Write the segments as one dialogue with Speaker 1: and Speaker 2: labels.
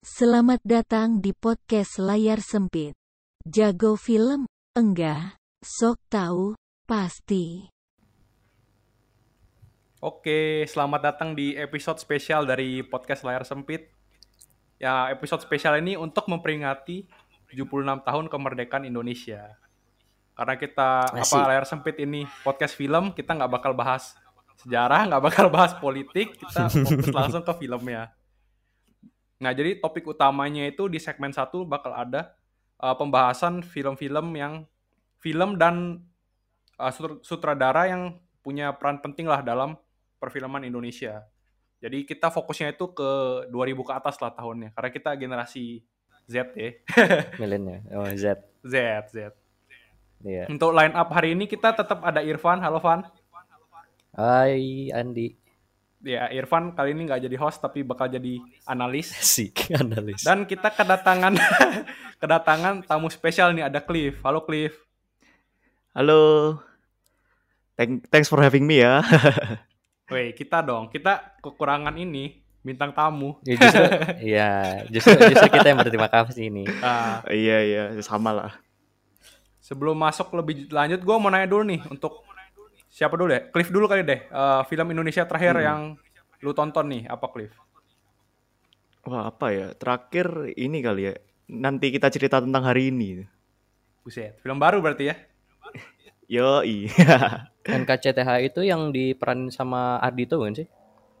Speaker 1: Selamat datang di podcast layar sempit. Jago film? Enggak. Sok tahu? Pasti.
Speaker 2: Oke, selamat datang di episode spesial dari podcast Layar Sempit. Ya, episode spesial ini untuk memperingati 76 tahun kemerdekaan Indonesia. Karena kita
Speaker 3: Asik.
Speaker 2: apa Layar Sempit ini podcast film, kita nggak bakal bahas sejarah, nggak bakal bahas politik, kita fokus langsung ke filmnya. Nah, jadi topik utamanya itu di segmen satu bakal ada uh, pembahasan film-film yang film dan uh, sutr- sutradara yang punya peran penting lah dalam perfilman Indonesia. Jadi kita fokusnya itu ke 2000 ke atas lah tahunnya, karena kita generasi Z ya.
Speaker 3: Millennial. Oh, Z.
Speaker 2: Z, Z.
Speaker 3: Iya.
Speaker 2: Untuk line up hari ini kita tetap ada Irfan. Halo Van.
Speaker 3: Hai Andi.
Speaker 2: Ya, Irfan kali ini nggak jadi host tapi bakal jadi analis.
Speaker 3: Asik analis.
Speaker 2: Dan kita kedatangan kedatangan tamu spesial nih ada Cliff. Halo Cliff.
Speaker 4: Halo. Thank, thanks for having me ya.
Speaker 2: Woi, kita dong. Kita kekurangan ini bintang tamu.
Speaker 3: Ya, justru, iya, justru, justru kita yang berterima kasih ini.
Speaker 2: Nah,
Speaker 4: iya iya sama lah.
Speaker 2: sebelum masuk lebih lanjut, gue mau nanya dulu nih untuk siapa dulu deh? Cliff dulu kali deh. Eh, film Indonesia terakhir
Speaker 4: Hmm.
Speaker 2: yang lu tonton nih apa Cliff?
Speaker 4: Wah apa ya? Terakhir ini kali ya. Nanti kita cerita tentang hari ini.
Speaker 2: Buset, film baru berarti ya?
Speaker 4: Yo iya.
Speaker 3: NKCTH itu yang diperanin sama Ardito kan sih?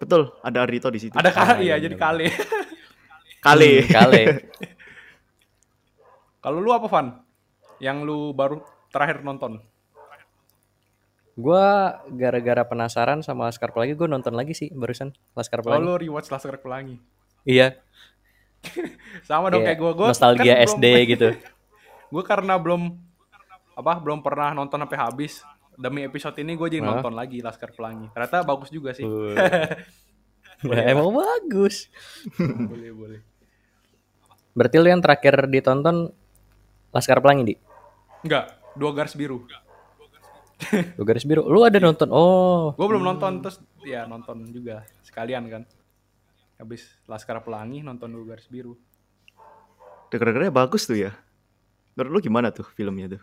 Speaker 4: Betul. Ada Ardito di situ.
Speaker 2: Ada kali
Speaker 3: iya,
Speaker 2: ya, jadi
Speaker 3: bener.
Speaker 2: kali.
Speaker 4: Kali.
Speaker 3: Hmm, kali.
Speaker 2: Kalau lu apa Van? Yang lu baru terakhir nonton?
Speaker 3: Gua gara-gara penasaran sama Laskar Pelangi, gue nonton lagi sih barusan Laskar
Speaker 2: Oh,
Speaker 3: Pelangi.
Speaker 2: lu rewatch Laskar Pelangi.
Speaker 3: Iya.
Speaker 2: Sama dong
Speaker 3: Iya,
Speaker 2: kayak gue. Gue
Speaker 3: nostalgia SD gitu.
Speaker 2: Gue karena belum apa belum pernah nonton sampai habis. Demi episode ini gue jadi
Speaker 3: Hah?
Speaker 2: nonton lagi Laskar Pelangi. Ternyata bagus juga sih.
Speaker 3: Emang bagus.
Speaker 2: boleh boleh.
Speaker 3: Berarti lu yang terakhir ditonton Laskar Pelangi, Di?
Speaker 2: Enggak, dua garis biru.
Speaker 3: Lu garis biru. Lu ada nonton? Oh.
Speaker 2: Gue belum nonton terus ya nonton juga sekalian kan. Habis Laskar Pelangi nonton dua garis biru.
Speaker 4: Dengar-dengarnya bagus tuh ya. Menurut lu gimana tuh filmnya tuh?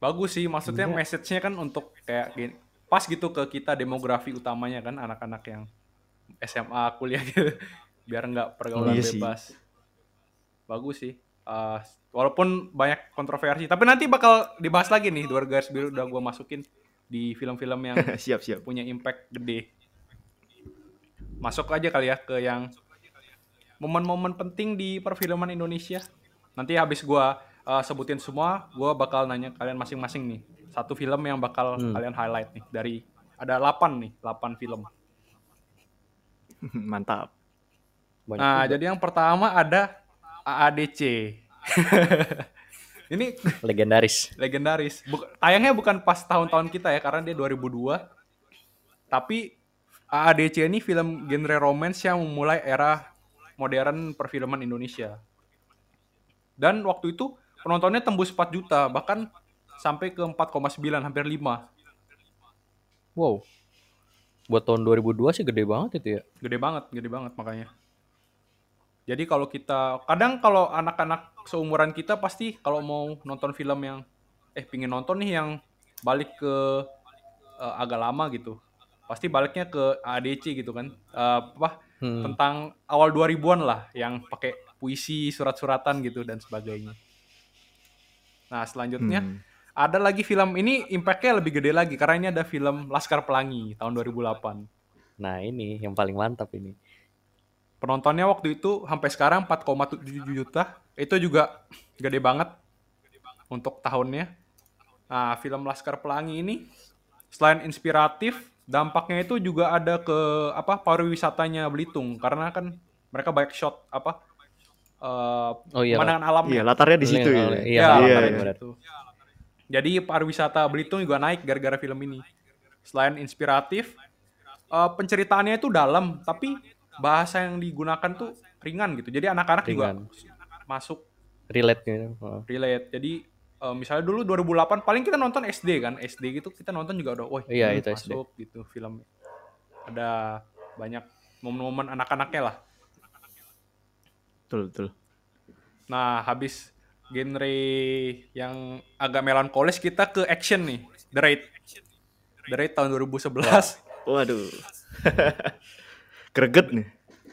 Speaker 2: Bagus sih, maksudnya message-nya kan untuk kayak gini, pas gitu ke kita demografi utamanya kan anak-anak yang SMA kuliah gitu. Biar nggak pergaulan
Speaker 4: Iya sih.
Speaker 2: bebas. Bagus sih. Eh, walaupun banyak kontroversi, tapi nanti bakal dibahas lagi nih dua garis biru udah gue masukin di film-film yang
Speaker 4: siap siap.
Speaker 2: punya impact gede. Masuk aja kali ya ke yang momen-momen penting di perfilman Indonesia. Nanti habis gua uh, sebutin semua, gua bakal nanya kalian masing-masing nih. Satu film yang bakal
Speaker 3: Hmm.
Speaker 2: kalian highlight nih dari ada 8 nih, 8 film.
Speaker 4: Mantap.
Speaker 3: Banyak
Speaker 2: Nah,
Speaker 3: juga.
Speaker 2: jadi yang pertama ada AADC. Ini
Speaker 3: legendaris.
Speaker 2: legendaris. Buk- tayangnya bukan pas tahun-tahun kita ya, karena dia 2002. Tapi AADC ini film genre romance yang memulai era modern perfilman Indonesia. Dan waktu itu penontonnya tembus 4 juta, bahkan sampai ke 4,9, hampir 5.
Speaker 3: Wow. Buat tahun 2002 sih gede banget itu ya.
Speaker 2: Gede banget, gede banget makanya. Jadi kalau kita, kadang kalau anak-anak seumuran kita pasti kalau mau nonton film yang, eh pingin nonton nih yang balik ke eh, agak lama gitu. Pasti baliknya ke ADC gitu kan. Eh, apa,
Speaker 3: Hmm.
Speaker 2: tentang awal 2000-an lah yang pakai puisi, surat-suratan gitu dan sebagainya. Nah selanjutnya
Speaker 4: Hmm.
Speaker 2: ada lagi film ini impact-nya lebih gede lagi karena ini ada film Laskar Pelangi tahun 2008.
Speaker 3: Nah ini yang paling mantap ini.
Speaker 2: Penontonnya waktu itu sampai sekarang 4,7 juta. Itu juga gede banget untuk tahunnya. Nah, film Laskar Pelangi ini selain inspiratif, dampaknya itu juga ada ke apa pariwisatanya Belitung karena kan mereka banyak shot apa eh,
Speaker 3: Oh iya.
Speaker 2: pemandangan alamnya.
Speaker 4: Iya, latarnya di situ ya.
Speaker 3: Iya,
Speaker 2: Ya,
Speaker 3: iya,
Speaker 2: latarnya
Speaker 4: iya,
Speaker 2: di
Speaker 3: benar.
Speaker 2: situ. Jadi pariwisata Belitung juga naik gara-gara film ini. Selain inspiratif, eh, penceritaannya itu dalam, tapi bahasa yang digunakan tuh ringan gitu. Jadi anak-anak juga
Speaker 3: Ringan.
Speaker 2: masuk
Speaker 3: Relate gitu. Oh.
Speaker 2: relate. Jadi eh, misalnya dulu 2008 paling kita nonton SD kan, SD gitu kita nonton juga udah, wah
Speaker 3: Iya, itu SD.
Speaker 2: masuk gitu film. Ada banyak momen-momen anak-anaknya lah.
Speaker 4: Betul, betul.
Speaker 2: Nah, habis genre yang agak melankolis kita ke action nih. The Raid. The Raid tahun 2011.
Speaker 4: Waduh. Greget nih.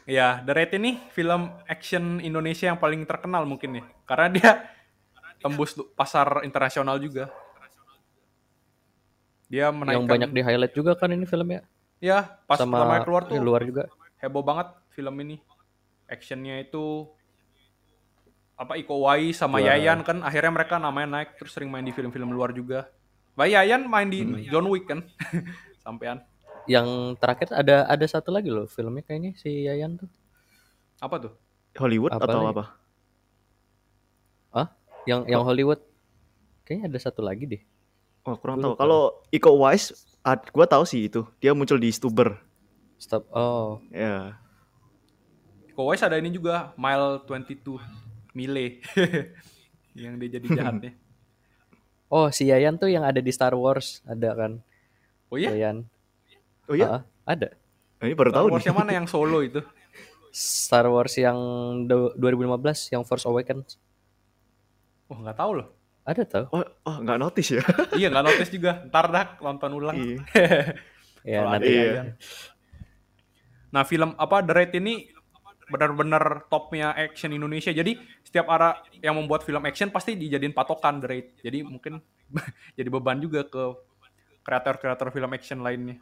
Speaker 2: Ya, The Raid ini film action Indonesia yang paling terkenal mungkin nih. Karena dia tembus pasar internasional juga. Dia menaikkan
Speaker 3: Yang banyak di highlight juga kan ini filmnya.
Speaker 2: Ya, pas
Speaker 3: Sama
Speaker 2: pertama keluar tuh
Speaker 3: luar juga.
Speaker 2: heboh banget film ini. Actionnya itu apa Iko Uwais sama
Speaker 3: Wah.
Speaker 2: Yayan kan akhirnya mereka namanya naik terus sering main di film-film luar juga. Mbak Yayan main di
Speaker 3: Hmm.
Speaker 2: John Wick kan. Sampean.
Speaker 3: Yang terakhir ada ada satu lagi loh filmnya kayaknya si Yayan tuh.
Speaker 2: Apa tuh?
Speaker 4: Hollywood
Speaker 3: Apa
Speaker 4: atau
Speaker 3: nih?
Speaker 4: apa?
Speaker 3: Ah, yang yang Hollywood. Kayaknya ada satu lagi deh.
Speaker 4: Oh, kurang
Speaker 3: Gua
Speaker 4: tahu. Kalau Iko Uwais, gua tahu sih itu. Dia muncul di Stuber.
Speaker 3: Stop. Oh,
Speaker 4: Ya.
Speaker 2: Iko Uwais ada ini juga Mile 22 Mile. yang dia jadi jahatnya.
Speaker 3: oh si Yayan tuh yang ada di Star Wars ada kan?
Speaker 2: Oh iya?
Speaker 3: Yayan.
Speaker 4: Oh iya,
Speaker 3: Ah, ada.
Speaker 4: ini baru
Speaker 2: Star
Speaker 4: tahu
Speaker 2: Wars
Speaker 4: nih.
Speaker 2: yang mana yang solo itu?
Speaker 3: Star Wars yang do- 2015 yang Force Awakens.
Speaker 2: Oh nggak tahu loh.
Speaker 3: Ada tau?
Speaker 4: Oh, oh nggak notice ya.
Speaker 2: iya nggak notice juga. Ntar dah nonton ulang.
Speaker 4: Iya.
Speaker 3: Ya nanti
Speaker 4: Iya.
Speaker 2: Nah film apa The Raid ini benar-benar topnya action Indonesia. Jadi setiap arah yang membuat film action pasti dijadiin patokan The Raid. Jadi mungkin jadi beban juga ke kreator-kreator film action lainnya.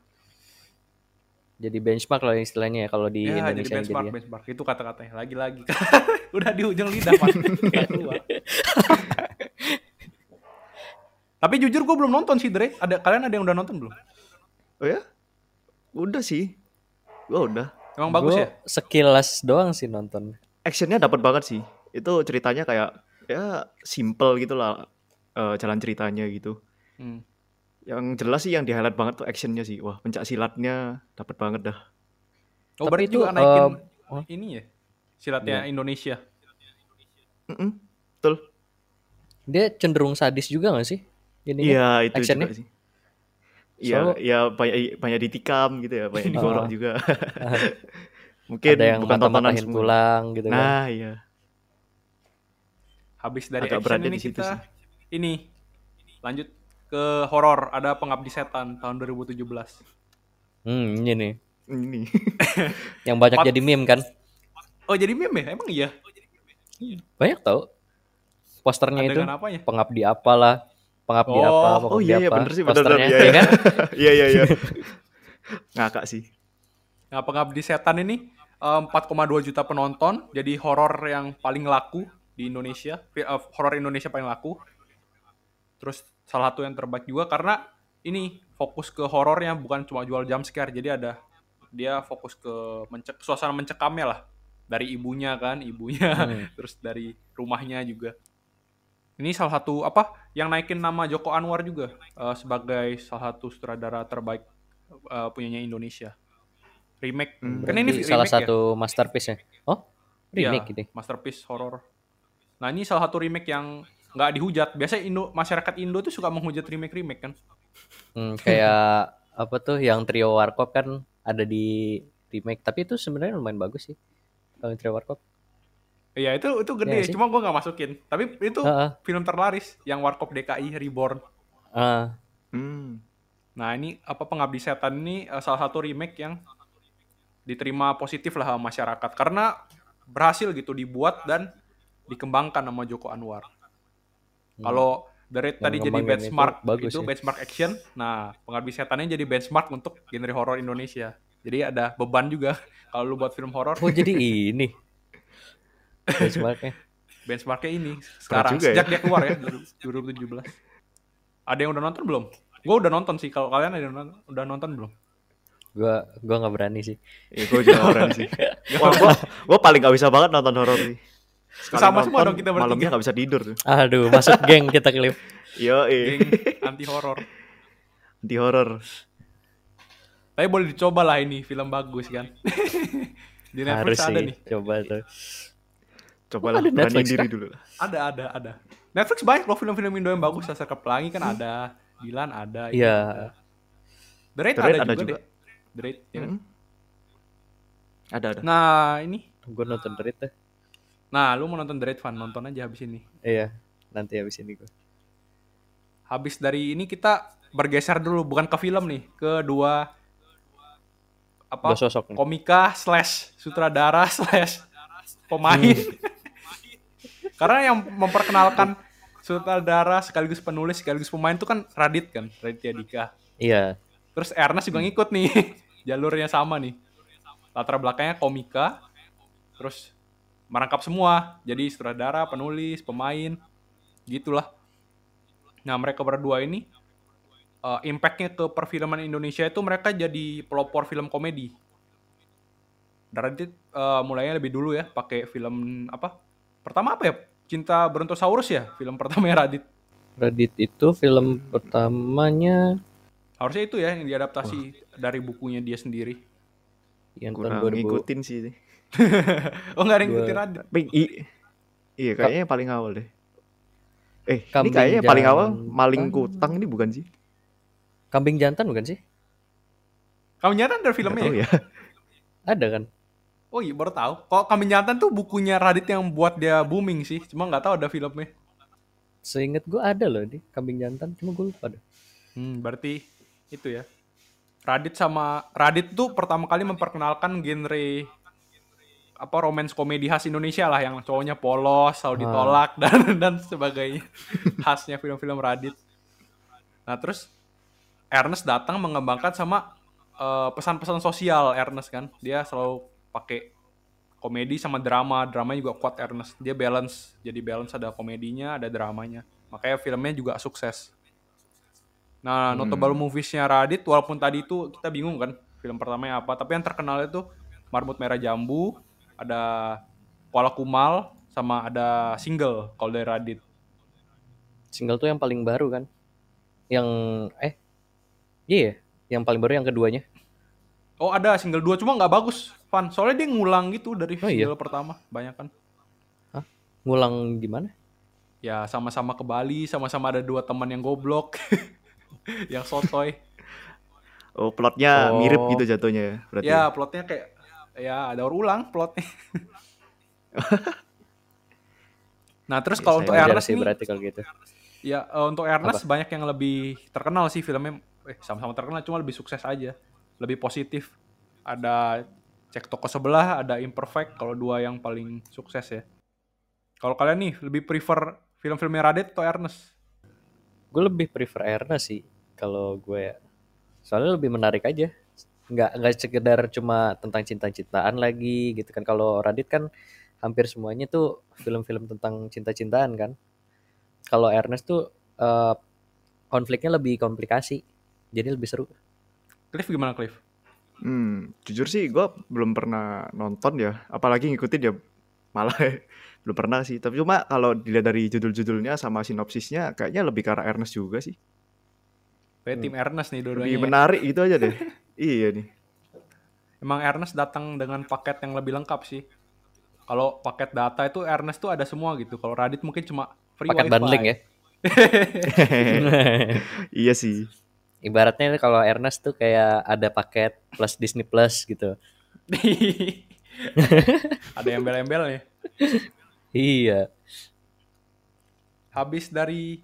Speaker 3: Jadi benchmark lah istilahnya ya kalau di
Speaker 2: ya jadi
Speaker 3: Indonesia
Speaker 2: benchmark,
Speaker 3: jadi ya.
Speaker 2: benchmark. Itu kata-katanya. Lagi-lagi. Udah di ujung lidah Pak. Tapi jujur gue belum nonton sih Raid. Ada, kalian ada yang udah nonton belum?
Speaker 4: Oh ya? Udah sih. Gua udah.
Speaker 2: Emang bagus
Speaker 3: Gua
Speaker 2: ya?
Speaker 3: Sekilas doang sih nonton.
Speaker 4: Actionnya dapat banget sih. Itu ceritanya kayak ya simple gitu lah eh, jalan ceritanya gitu.
Speaker 2: Hmm.
Speaker 4: Yang jelas sih yang di highlight banget tuh actionnya sih. Wah pencak silatnya dapat banget dah.
Speaker 2: Oh
Speaker 3: Tapi
Speaker 2: berarti
Speaker 3: itu,
Speaker 2: juga naikin
Speaker 3: oh.
Speaker 2: ini ya? Silatnya Indonesia.
Speaker 4: Mm-mm, Betul.
Speaker 3: Dia cenderung sadis juga gak sih? Ini
Speaker 4: Iya itu
Speaker 3: actionnya?
Speaker 4: juga sih. Iya,
Speaker 3: So-
Speaker 4: ya banyak banyak ditikam gitu ya, banyak digorok
Speaker 3: Oh.
Speaker 4: juga. Mungkin
Speaker 3: ada yang
Speaker 4: bukan tontonan semua.
Speaker 3: tulang gitu kan.
Speaker 4: Nah, iya.
Speaker 2: Habis dari
Speaker 4: Agak
Speaker 2: action ini
Speaker 4: di situ
Speaker 2: kita
Speaker 4: sih.
Speaker 2: ini lanjut ke horor. Ada Pengabdi Setan tahun 2017.
Speaker 3: Hmm, ini nih.
Speaker 4: Ini.
Speaker 3: Yang banyak
Speaker 2: Pat-
Speaker 3: jadi meme kan?
Speaker 2: Oh jadi meme ya? Emang iya?
Speaker 3: Banyak tau. Posternya itu
Speaker 2: Adegan apanya?
Speaker 3: pengabdi apalah, pengabdi
Speaker 2: Oh,
Speaker 3: apa,
Speaker 4: oh
Speaker 3: pengabdi
Speaker 4: iya iya
Speaker 3: apa.
Speaker 4: bener sih bener bener.
Speaker 3: Posternya,
Speaker 4: Iya
Speaker 3: ya
Speaker 4: iya.
Speaker 3: kan?
Speaker 4: Iya iya iya. Ngakak sih.
Speaker 2: Nah Pengabdi Setan ini eh, 4,2 juta penonton. Jadi horor yang paling laku di Indonesia. Eh, horor Indonesia paling laku. Terus salah satu yang terbaik juga karena ini fokus ke horornya bukan cuma jual jump scare. Jadi ada dia fokus ke mencek, suasana mencekamnya lah. Dari ibunya kan, ibunya.
Speaker 3: Hmm.
Speaker 2: terus dari rumahnya juga. Ini salah satu apa yang naikin nama Joko Anwar juga eh, sebagai salah satu sutradara terbaik eh, punyanya Indonesia. Remake.
Speaker 4: Hmm,
Speaker 2: kan ini
Speaker 3: salah
Speaker 2: remake ya?
Speaker 3: satu masterpiece nya. Oh, remake
Speaker 2: Iya,
Speaker 3: gitu.
Speaker 2: masterpiece horor. Nah, ini salah satu remake yang nggak dihujat. Biasanya Indo masyarakat Indo tuh suka menghujat remake-remake kan.
Speaker 3: Hmm, kayak apa tuh yang trio Warkop kan ada di remake, tapi itu sebenarnya lumayan bagus sih. Kalau trio Warkop.
Speaker 2: Iya, itu itu gede,
Speaker 3: sih.
Speaker 2: cuma gua nggak masukin. Tapi itu
Speaker 3: Heeh.
Speaker 2: film terlaris yang Warkop DKI Reborn.
Speaker 3: Ah,
Speaker 4: Hmm.
Speaker 2: Nah, ini apa Pengabdi Setan ini eh, salah satu remake yang diterima positif lah sama masyarakat karena berhasil gitu dibuat dan dikembangkan sama Joko Anwar. Kalau The Raid
Speaker 3: Yang
Speaker 2: tadi jadi
Speaker 3: ngembangin itu
Speaker 2: benchmark
Speaker 3: bagus
Speaker 2: itu
Speaker 3: ya.
Speaker 2: benchmark action. Nah, Pengabdi Setannya jadi benchmark untuk genre horor Indonesia. Jadi ada beban juga kalau lu buat film horor.
Speaker 3: oh jadi ini. Benchmarknya.
Speaker 2: Benchmarknya ini sekarang
Speaker 4: juga ya.
Speaker 2: sejak dia keluar ya 2017. Ada yang udah nonton belum? Gue udah nonton sih. Kalau kalian ada yang nonton, udah nonton belum?
Speaker 3: Gua gua nggak berani sih.
Speaker 4: Ya, gue juga berani sih. Wah, gua, gua paling gak bisa banget nonton horor sih. Sekali
Speaker 2: Sama semua dong kita bertiga.
Speaker 4: Malamnya nggak bisa tidur tuh.
Speaker 3: Aduh, masuk geng kita klip.
Speaker 4: Yo,
Speaker 2: Geng
Speaker 4: eh.
Speaker 2: anti horor.
Speaker 4: Di horor.
Speaker 2: Tapi boleh dicoba lah ini film bagus kan. Di Netflix
Speaker 3: Harus
Speaker 2: ada
Speaker 3: sih.
Speaker 2: nih.
Speaker 3: Coba tuh.
Speaker 4: Cobalah
Speaker 3: ada
Speaker 4: beraniin
Speaker 3: Netflix,
Speaker 4: diri
Speaker 3: kah?
Speaker 4: dulu lah.
Speaker 2: Ada ada ada. Netflix banyak loh film-film Indo yang bagus. Laskar Pelangi kan ada. Dilan ada.
Speaker 3: Iya.
Speaker 2: ada. The Raid
Speaker 4: The Raid
Speaker 2: ada,
Speaker 4: ada
Speaker 2: juga,
Speaker 4: juga.
Speaker 2: deh. The Raid, ya kan?
Speaker 4: Hmm. Ada ada.
Speaker 2: Nah ini.
Speaker 3: Gue nonton Dread tuh.
Speaker 2: Nah lu mau nonton The Fan. Nonton aja habis ini.
Speaker 3: Iya. Nanti habis ini gue.
Speaker 2: Habis dari ini kita bergeser dulu. Bukan ke film nih. Ke dua apa
Speaker 3: Dua sosok nih.
Speaker 2: komika slash sutradara slash pemain. Karena yang memperkenalkan sutradara sekaligus penulis sekaligus pemain itu kan Radit kan, Raditya Dika.
Speaker 3: Iya.
Speaker 2: Terus Ernest juga ngikut nih, jalurnya sama nih. Latar belakangnya komika, terus merangkap semua. Jadi sutradara, penulis, pemain, gitulah. Nah mereka berdua ini eh, impactnya ke perfilman Indonesia itu mereka jadi pelopor film komedi. Radit eh, mulainya lebih dulu ya, pakai film apa? Pertama apa ya? Cinta Brontosaurus ya, film pertamanya Radit.
Speaker 3: Radit itu film pertamanya
Speaker 2: Harusnya itu ya yang diadaptasi dari bukunya dia sendiri.
Speaker 3: yang
Speaker 4: Kurang
Speaker 3: tahun 2000.
Speaker 4: ngikutin sih.
Speaker 2: Oh nggak ada yang ngikutin Radit.
Speaker 4: I- iya kayaknya yang paling awal deh. Eh, ini
Speaker 3: Kambing
Speaker 4: kayaknya yang paling awal
Speaker 3: jantan.
Speaker 4: maling kutang ini bukan sih?
Speaker 3: Kambing jantan bukan sih?
Speaker 2: Kamu nyata ada filmnya ya?
Speaker 4: ya.
Speaker 3: Ada kan?
Speaker 2: Oh iya baru tahu. Kalau Kambing Jantan tuh bukunya Radit yang buat dia booming sih. Cuma nggak tahu ada filmnya.
Speaker 3: Seingat gue ada loh di kambing jantan, cuma gue lupa deh.
Speaker 2: Hmm, berarti itu ya. Radit sama Radit tuh pertama kali memperkenalkan genre apa romance komedi khas Indonesia lah yang cowoknya polos, selalu
Speaker 3: Ah.
Speaker 2: ditolak dan dan sebagainya. Khasnya film-film Radit. Nah, terus Ernest datang mengembangkan sama eh, pesan-pesan sosial Ernest kan. Dia selalu pakai komedi sama drama. Dramanya juga kuat Ernest. Dia balance. Jadi balance ada komedinya, ada dramanya. Makanya filmnya juga sukses. Nah,
Speaker 4: Hmm.
Speaker 2: notable movies-nya Radit walaupun tadi itu kita bingung kan film pertamanya apa, tapi yang terkenal itu Marmut Merah Jambu, ada Kuala Kumal sama ada single kalau dari Radit.
Speaker 3: Single tuh yang paling baru kan? Yang eh iya, ya? yang paling baru yang keduanya.
Speaker 2: Oh, ada single 2 cuma nggak bagus, Van. Soalnya dia ngulang gitu dari
Speaker 3: Oh, iya?
Speaker 2: single pertama, banyak kan.
Speaker 3: Ngulang gimana?
Speaker 2: Ya, sama-sama ke Bali, sama-sama ada dua teman yang goblok. yang sotoy.
Speaker 4: Oh, plotnya
Speaker 3: Oh.
Speaker 4: mirip gitu jatuhnya ya. Berarti.
Speaker 2: Ya, plotnya kayak ya ada ulang plotnya. nah, terus kalau
Speaker 4: Iya,
Speaker 2: untuk Ernest
Speaker 3: sih berarti kalau gitu.
Speaker 2: Ya, eh, untuk Ernest banyak yang lebih terkenal sih filmnya. Eh, sama-sama terkenal, cuma lebih sukses aja. Lebih positif. Ada Cek Toko Sebelah, ada Imperfect, kalau dua yang paling sukses ya. Kalau kalian nih, lebih prefer film-filmnya Radit atau Ernest?
Speaker 3: Gue lebih prefer Ernest sih kalau gue ya. Soalnya lebih menarik aja. Nggak nggak sekedar cuma tentang cinta-cintaan lagi gitu kan. Kalau Radit kan hampir semuanya tuh film-film tentang cinta-cintaan kan. Kalau Ernest tuh eh, konfliknya lebih komplikasi. Jadi lebih seru.
Speaker 2: Cliff gimana Cliff?
Speaker 4: Hmm, jujur sih gue belum pernah nonton ya, apalagi ngikutin ya malah belum pernah sih. Tapi cuma kalau dilihat dari judul-judulnya sama sinopsisnya kayaknya lebih ke arah Ernest juga sih.
Speaker 2: Kayak tim Ernest nih dua-duanya.
Speaker 4: Lebih
Speaker 2: ya.
Speaker 4: menarik gitu aja deh. iya nih.
Speaker 2: Emang Ernest datang dengan paket yang lebih lengkap sih. Kalau paket data itu Ernest tuh ada semua gitu. Kalau Radit mungkin cuma free
Speaker 3: Paket
Speaker 2: wifi.
Speaker 3: bundling ya.
Speaker 4: iya sih.
Speaker 3: Ibaratnya kalau Ernest tuh kayak ada paket plus Disney Plus gitu.
Speaker 2: ada embel-embelnya.
Speaker 3: Iya.
Speaker 2: Habis dari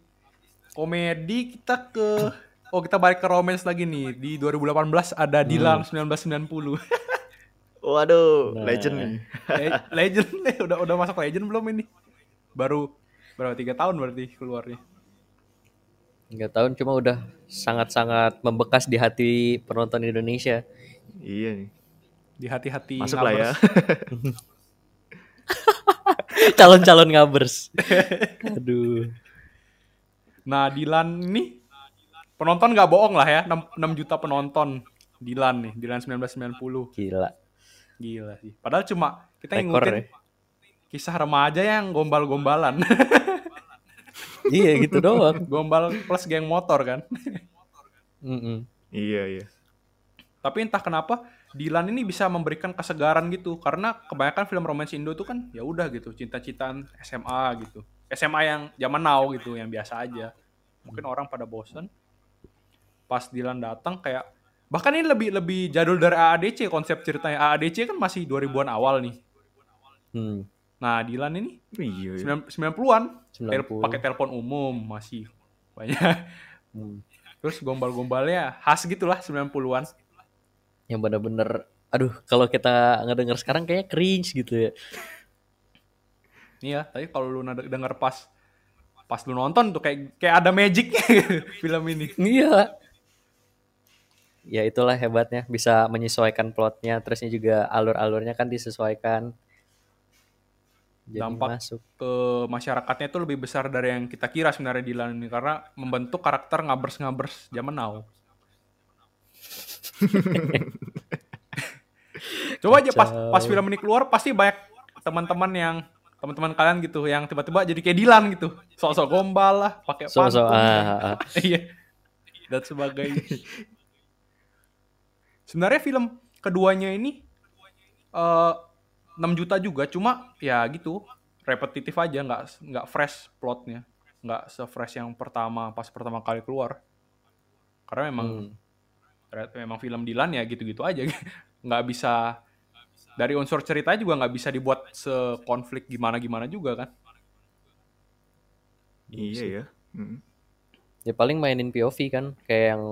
Speaker 2: komedi kita ke Oh kita balik ke romance lagi nih Di 2018 ada Dilan 1990
Speaker 4: Waduh,
Speaker 3: Nah.
Speaker 4: legend nih.
Speaker 2: Le- Legend nih udah udah masuk legend belum ini Baru berapa tiga tahun berarti keluarnya
Speaker 3: Nggak tahun cuma udah sangat-sangat membekas di hati penonton Indonesia.
Speaker 4: Iya nih.
Speaker 2: Di hati-hati
Speaker 4: Masuk lah ya.
Speaker 2: ngabers.
Speaker 3: Calon-calon ngabers. Aduh.
Speaker 2: Nah Dilan ini Penonton nggak bohong lah ya 6, 6 juta penonton Dilan nih Dilan 1990
Speaker 3: Gila.
Speaker 2: Gila sih Padahal cuma kita
Speaker 3: Rekor
Speaker 2: ngikutin
Speaker 3: ya.
Speaker 2: kisah remaja yang gombal-gombalan.
Speaker 3: iya gitu doang.
Speaker 2: Gombal plus geng motor kan.
Speaker 3: Mm-mm.
Speaker 4: Iya iya.
Speaker 2: Tapi entah kenapa Dilan ini bisa memberikan kesegaran gitu karena kebanyakan film romance Indo tuh kan ya udah gitu cinta-cintaan SMA gitu. SMA yang zaman now gitu yang biasa aja. Mungkin orang pada bosen. Pas Dilan datang kayak bahkan ini lebih lebih jadul dari AADC konsep ceritanya. AADC kan masih 2000-an awal nih.
Speaker 3: Hmm.
Speaker 2: Nah, Dilan ini
Speaker 4: Iya. iya.
Speaker 2: 90-an. Tel-
Speaker 3: 90.
Speaker 2: pakai telepon umum masih banyak.
Speaker 3: Hmm.
Speaker 2: Terus gombal-gombalnya khas gitulah 90-an.
Speaker 3: Yang bener-bener, aduh kalau kita ngedenger sekarang kayaknya cringe gitu ya.
Speaker 2: Iya, tapi kalau lu denger pas pas lu nonton tuh kayak kayak ada magicnya film ini.
Speaker 3: Iya. Ya itulah hebatnya bisa menyesuaikan plotnya, terusnya juga alur-alurnya kan disesuaikan. Jadi
Speaker 2: Dampak
Speaker 3: masuk.
Speaker 2: ke masyarakatnya itu lebih besar dari yang kita kira sebenarnya Dilan ini karena membentuk karakter ngabers-ngabers zaman now. Coba aja pas pas film ini keluar pasti banyak teman-teman yang teman-teman kalian gitu yang tiba-tiba jadi kayak Dilan gitu. Sok-sok gombal lah, pakai pantun.
Speaker 3: ah, ah, ah.
Speaker 2: Iya. Dan sebagainya. Sebenarnya film keduanya ini eh 6 juta juga, cuma ya gitu, repetitif aja, nggak nggak fresh plotnya, nggak se-fresh yang pertama pas pertama kali keluar. Karena memang
Speaker 3: Hmm.
Speaker 2: ternyata memang film Dilan ya gitu-gitu aja, nggak bisa dari unsur ceritanya juga nggak bisa dibuat sekonflik gimana-gimana juga kan.
Speaker 4: Iya ya. Mm.
Speaker 3: Ya paling mainin POV kan, kayak yang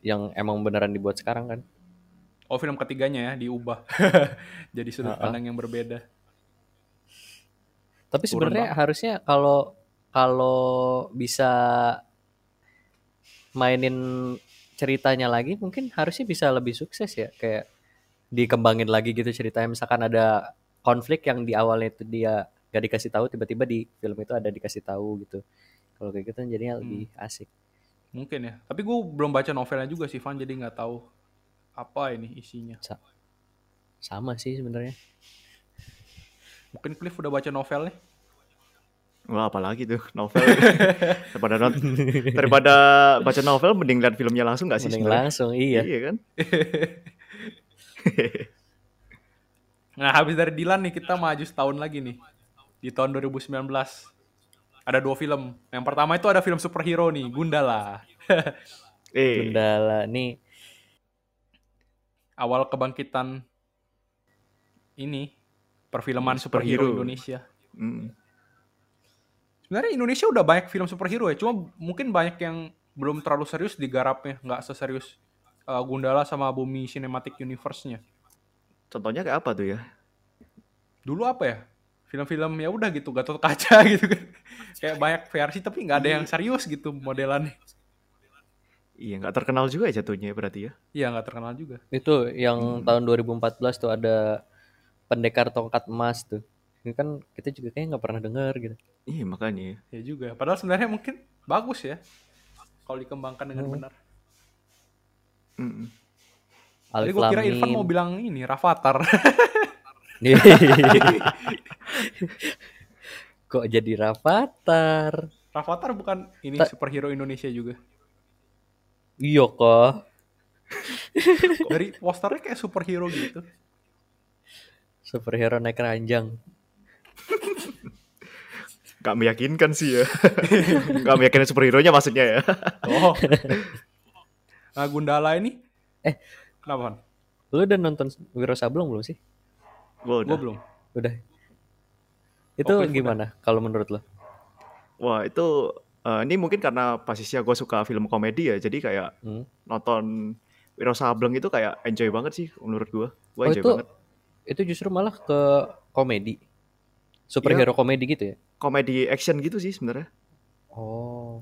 Speaker 3: yang emang beneran dibuat sekarang kan.
Speaker 2: Oh film ketiganya ya diubah jadi sudut
Speaker 3: Ah, ah.
Speaker 2: pandang yang berbeda.
Speaker 3: Tapi sebenarnya harusnya kalau kalau bisa mainin ceritanya lagi mungkin harusnya bisa lebih sukses ya kayak dikembangin lagi gitu ceritanya misalkan ada konflik yang di awalnya itu dia gak dikasih tahu tiba-tiba di film itu ada dikasih tahu gitu kalau kayak gitu jadinya lebih asik
Speaker 2: Mungkin ya. Tapi gue belum baca novelnya juga sih, Van. Jadi nggak tahu apa ini isinya.
Speaker 3: sama sih sebenarnya
Speaker 2: Mungkin Cliff udah baca novelnya.
Speaker 4: Wah apalagi tuh novel. daripada not- daripada baca novel mending lihat filmnya langsung gak sih
Speaker 3: mending
Speaker 4: sebenarnya?
Speaker 3: langsung iya
Speaker 4: Iya kan?
Speaker 2: Nah, habis dari Dilan nih, kita maju setahun lagi nih. Di tahun 2019. Ada dua film. Yang pertama itu ada film superhero nih, Gundala.
Speaker 4: Eh,
Speaker 3: Gundala nih
Speaker 2: Awal kebangkitan ini, perfilman superhero,
Speaker 4: Superhero.
Speaker 2: Indonesia.
Speaker 4: mm.
Speaker 2: Sebenarnya Indonesia udah banyak film superhero ya, cuma mungkin banyak yang belum terlalu serius digarapnya, nggak seserius uh, Gundala sama Bumi Cinematic Universe-nya.
Speaker 4: Contohnya kayak apa tuh ya?
Speaker 2: Dulu apa ya? Film-film ya udah gitu, Gatot Kaca gitu kan. Kayak banyak versi tapi nggak ada yang serius gitu modelannya.
Speaker 4: Iya nggak terkenal juga ya jatuhnya berarti ya?
Speaker 2: Iya nggak terkenal juga.
Speaker 3: Itu yang tahun 2014 tuh ada pendekar tongkat emas tuh. Ini kan kita juga kayaknya nggak pernah dengar gitu.
Speaker 4: Iya makanya.
Speaker 2: Ya juga. Padahal sebenarnya mungkin bagus ya kalau dikembangkan dengan
Speaker 3: Hmm.
Speaker 2: benar.
Speaker 4: Mm-mm.
Speaker 2: Jadi gue kira Irfan mau bilang ini Rafathar.
Speaker 3: Kok jadi Rafathar?
Speaker 2: Rafathar bukan ini
Speaker 3: Ta-
Speaker 2: superhero Indonesia juga.
Speaker 3: Iya kok.
Speaker 2: Dari posternya kayak superhero gitu.
Speaker 3: Superhero naik ranjang.
Speaker 4: Gak meyakinkan sih ya. Gak meyakinkan superhero-nya maksudnya ya.
Speaker 2: Oh. Nah Gundala ini
Speaker 3: Eh.
Speaker 2: kenapa?
Speaker 3: Lu udah nonton Wiro Sableng belum sih?
Speaker 4: Gua
Speaker 2: Gue
Speaker 4: udah.
Speaker 2: belum.
Speaker 3: Udah. Itu
Speaker 2: Oke,
Speaker 3: gimana kalau menurut lo?
Speaker 4: Wah itu eh, ini mungkin karena posisinya gue suka film komedi ya. Jadi kayak
Speaker 3: Hmm.
Speaker 4: nonton Wiro Sableng itu kayak enjoy banget sih menurut gue. Gue
Speaker 3: Oh
Speaker 4: enjoy
Speaker 3: itu
Speaker 4: banget.
Speaker 3: itu justru malah ke komedi. Superhero komedi gitu ya?
Speaker 4: Komedi action gitu sih sebenarnya.
Speaker 3: Oh.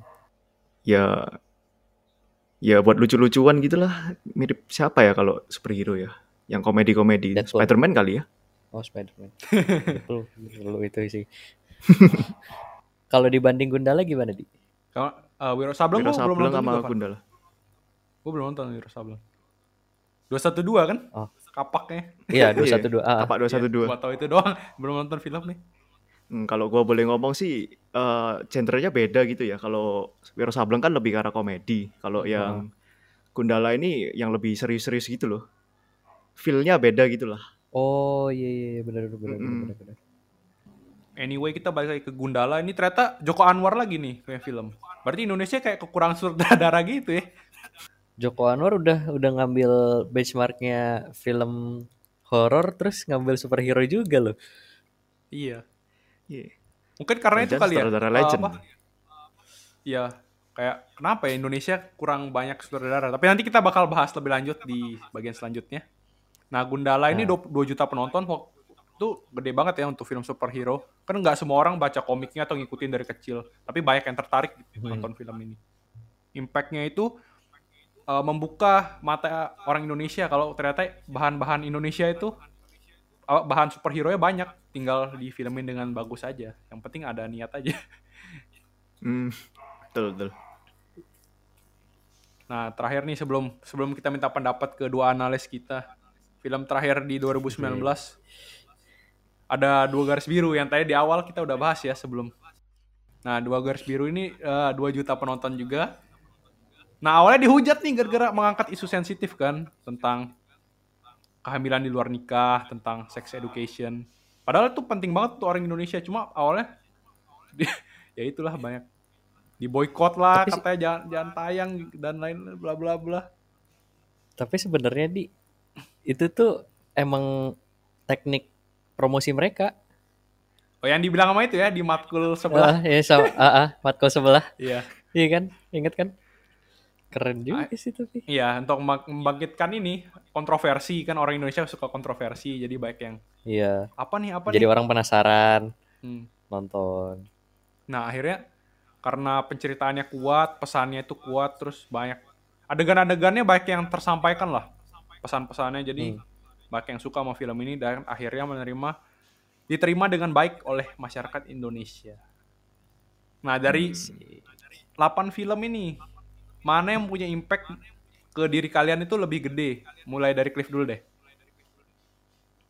Speaker 4: Ya ya buat lucu-lucuan gitu lah. Mirip siapa ya kalau superhero ya? Yang komedi-komedi. Spider-Man kali ya?
Speaker 3: Oh Spider-Man. Betul itu sih. kalau dibanding Gundala gimana di?
Speaker 2: Kalau uh, Wiro Sableng
Speaker 4: Wiro
Speaker 2: gue belum
Speaker 4: Sableng
Speaker 2: nonton
Speaker 4: sama
Speaker 2: juga.
Speaker 4: Gundala.
Speaker 2: Gue belum nonton Wiro Sableng. 212 kan?
Speaker 3: Oh.
Speaker 2: Kapaknya.
Speaker 3: Iya,
Speaker 4: Iya.
Speaker 3: 212. Ah,
Speaker 4: Apa 212?
Speaker 2: Gua tahu itu doang, belum nonton film nih.
Speaker 4: Hmm, kalau gua boleh ngomong sih eh genrenya beda gitu ya. Kalau Wiro Sableng kan lebih ke arah komedi. Kalau yang Gundala ini yang lebih serius-serius gitu loh. Feel-nya beda gitu lah.
Speaker 3: Oh iya iya iya, benar benar benar
Speaker 4: Mm-mm.
Speaker 3: benar benar.
Speaker 2: Anyway, kita balik lagi ke Gundala. Ini ternyata Joko Anwar lagi nih kayak film. Berarti Indonesia kayak kekurangan sutradara gitu ya.
Speaker 3: Joko Anwar udah udah ngambil benchmarknya film horor terus ngambil superhero juga loh.
Speaker 2: Iya.
Speaker 4: Iya.
Speaker 2: Mungkin karena itu
Speaker 4: Jangan
Speaker 2: kali ya.
Speaker 4: sutradara legend.
Speaker 2: apa, Iya, kayak kenapa ya Indonesia kurang banyak sutradara. Tapi nanti kita bakal bahas lebih lanjut di bagian selanjutnya. Nah, Gundala ini
Speaker 3: Nah.
Speaker 2: 2 juta penonton itu gede banget ya untuk film superhero. Kan nggak semua orang baca komiknya atau ngikutin dari kecil, tapi banyak yang tertarik gitu
Speaker 3: Hmm.
Speaker 2: nonton film ini. Impact-nya itu eh, membuka mata orang Indonesia kalau ternyata bahan-bahan Indonesia itu eh, bahan superhero-nya banyak, tinggal difilmin dengan bagus aja. Yang penting ada niat aja.
Speaker 4: Hmm, betul betul.
Speaker 2: Nah, terakhir nih sebelum sebelum kita minta pendapat ke dua analis kita, film terakhir di 2019 ada dua garis biru yang tadi di awal kita udah bahas ya sebelum. Nah, dua garis biru ini 2 juta penonton juga. Nah, awalnya dihujat nih gara-gara mengangkat isu sensitif kan tentang kehamilan di luar nikah, tentang sex education. Padahal itu penting banget tuh orang Indonesia, cuma awalnya ya itulah banyak di boykot lah
Speaker 3: Tapi
Speaker 2: katanya jangan jangan tayang dan lain bla bla bla.
Speaker 3: Tapi sebenarnya di itu tuh emang teknik promosi mereka.
Speaker 2: Oh yang dibilang sama itu ya di matkul sebelah.
Speaker 3: Ah, ya sama ah, ah, matkul sebelah.
Speaker 2: Iya.
Speaker 3: Iya kan? Ingat kan? Keren juga sih tapi.
Speaker 2: Iya, untuk mem- membangkitkan ini kontroversi kan orang Indonesia suka kontroversi jadi baik yang
Speaker 3: Iya.
Speaker 2: apa nih apa
Speaker 3: Jadi
Speaker 2: nih.
Speaker 3: orang penasaran
Speaker 2: Hmm.
Speaker 3: nonton.
Speaker 2: Nah, akhirnya karena penceritaannya kuat, pesannya itu kuat terus banyak adegan-adegannya baik yang tersampaikan lah. Pesan-pesannya jadi
Speaker 3: Hmm.
Speaker 2: Banyak yang suka sama film ini dan akhirnya menerima diterima dengan baik oleh masyarakat Indonesia. Nah, dari 8 film ini mana yang punya impact ke diri kalian itu lebih gede? Mulai dari Cliff dulu deh.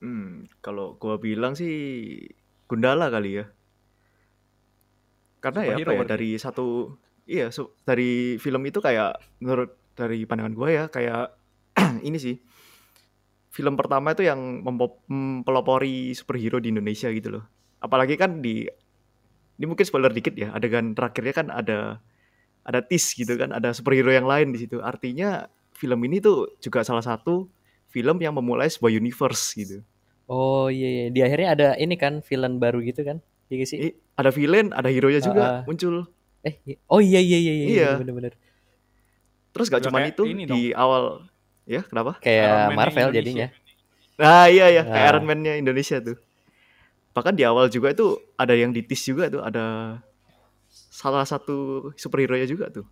Speaker 4: Hmm, kalau gua bilang sih Gundala kali ya. Karena ya apa ya
Speaker 2: berarti.
Speaker 4: dari satu iya dari film itu kayak menurut dari pandangan gua ya kayak ini sih film pertama itu yang mempelopori superhero di Indonesia gitu loh. Apalagi kan di ini mungkin spoiler dikit ya, adegan terakhirnya kan ada ada tease gitu kan, ada superhero yang lain di situ. Artinya film ini tuh juga salah satu film yang memulai sebuah universe gitu.
Speaker 3: Oh iya, iya. di akhirnya ada ini kan villain baru gitu kan? Iya sih?
Speaker 4: Eh, ada villain, ada hero-nya juga
Speaker 3: ah.
Speaker 4: muncul.
Speaker 3: Eh, iya. oh iya iya iya iya,
Speaker 4: Iya.
Speaker 3: bener-bener.
Speaker 4: Terus gak
Speaker 2: kayak
Speaker 4: itu
Speaker 2: ini
Speaker 4: di awal ya kenapa?
Speaker 3: Kayak Marvel
Speaker 2: Indonesia.
Speaker 3: jadinya.
Speaker 4: Nah iya ya kayak
Speaker 3: Ah.
Speaker 4: Iron Man-nya Indonesia tuh. Bahkan di awal juga itu ada yang di tease juga tuh ada salah satu superhero-nya juga tuh.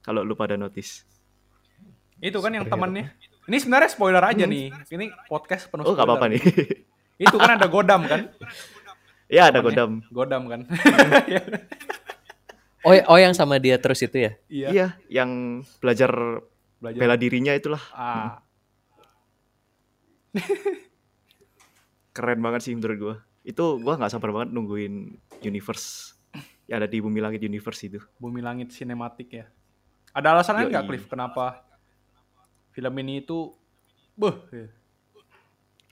Speaker 4: Kalau lu pada notice.
Speaker 2: Itu kan yang temannya. Ini sebenarnya spoiler aja nih. Ini podcast penuh
Speaker 4: Oh gak apa-apa nih.
Speaker 2: Itu kan ada Godam kan?
Speaker 4: ya ada. Godam.
Speaker 2: Godam kan?
Speaker 3: Oh, oh yang sama dia terus itu ya?
Speaker 2: iya.
Speaker 4: Iya, yang belajar
Speaker 2: Belajar.
Speaker 4: bela dirinya itulah
Speaker 2: Ah,
Speaker 4: keren banget sih menurut gua. Itu gua nggak sabar banget nungguin universe yang ada di Bumi Langit Universe itu.
Speaker 2: Bumi Langit Sinematik ya. Ada alasan lain nggak, Cliff? Kenapa film ini itu beh ya.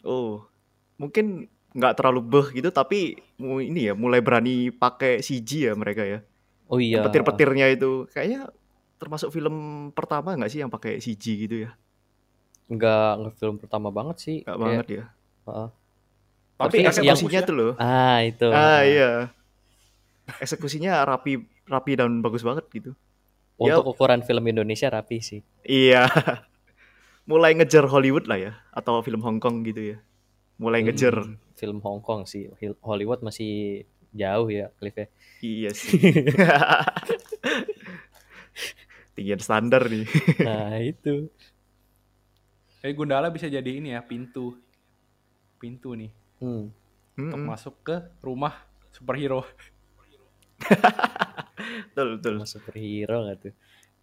Speaker 4: Oh, mungkin nggak terlalu beh gitu, tapi ini ya mulai berani pakai CG ya mereka ya.
Speaker 3: Oh iya.
Speaker 4: Petir-petirnya itu kayaknya termasuk film pertama nggak sih yang pakai CG gitu ya?
Speaker 3: Enggak, enggak film pertama banget sih.
Speaker 4: Nggak
Speaker 3: Kayak-
Speaker 4: banget ya.
Speaker 3: Heeh.
Speaker 4: Tapi
Speaker 3: yang-
Speaker 4: eksekusinya tuh loh.
Speaker 3: Ah, itu.
Speaker 4: Ah iya. Eksekusinya rapi rapi dan bagus banget gitu. Ya.
Speaker 3: Untuk ukuran film Indonesia rapi sih.
Speaker 4: Iya. mulai ngejar Hollywood lah ya atau film Hong Kong gitu ya. Mulai ngejar.
Speaker 3: Hmm, film Hong Kong sih. Hollywood masih jauh ya Cliff ya.
Speaker 4: Iya sih. Tinggian standar nih.
Speaker 3: Nah, itu.
Speaker 2: Eh Gundala bisa jadi ini ya, pintu. Pintu nih
Speaker 3: Hmm.
Speaker 2: untuk
Speaker 4: Mm-mm.
Speaker 2: masuk ke rumah superhero.
Speaker 4: Betul betul.
Speaker 3: Sama superhero nggak tuh?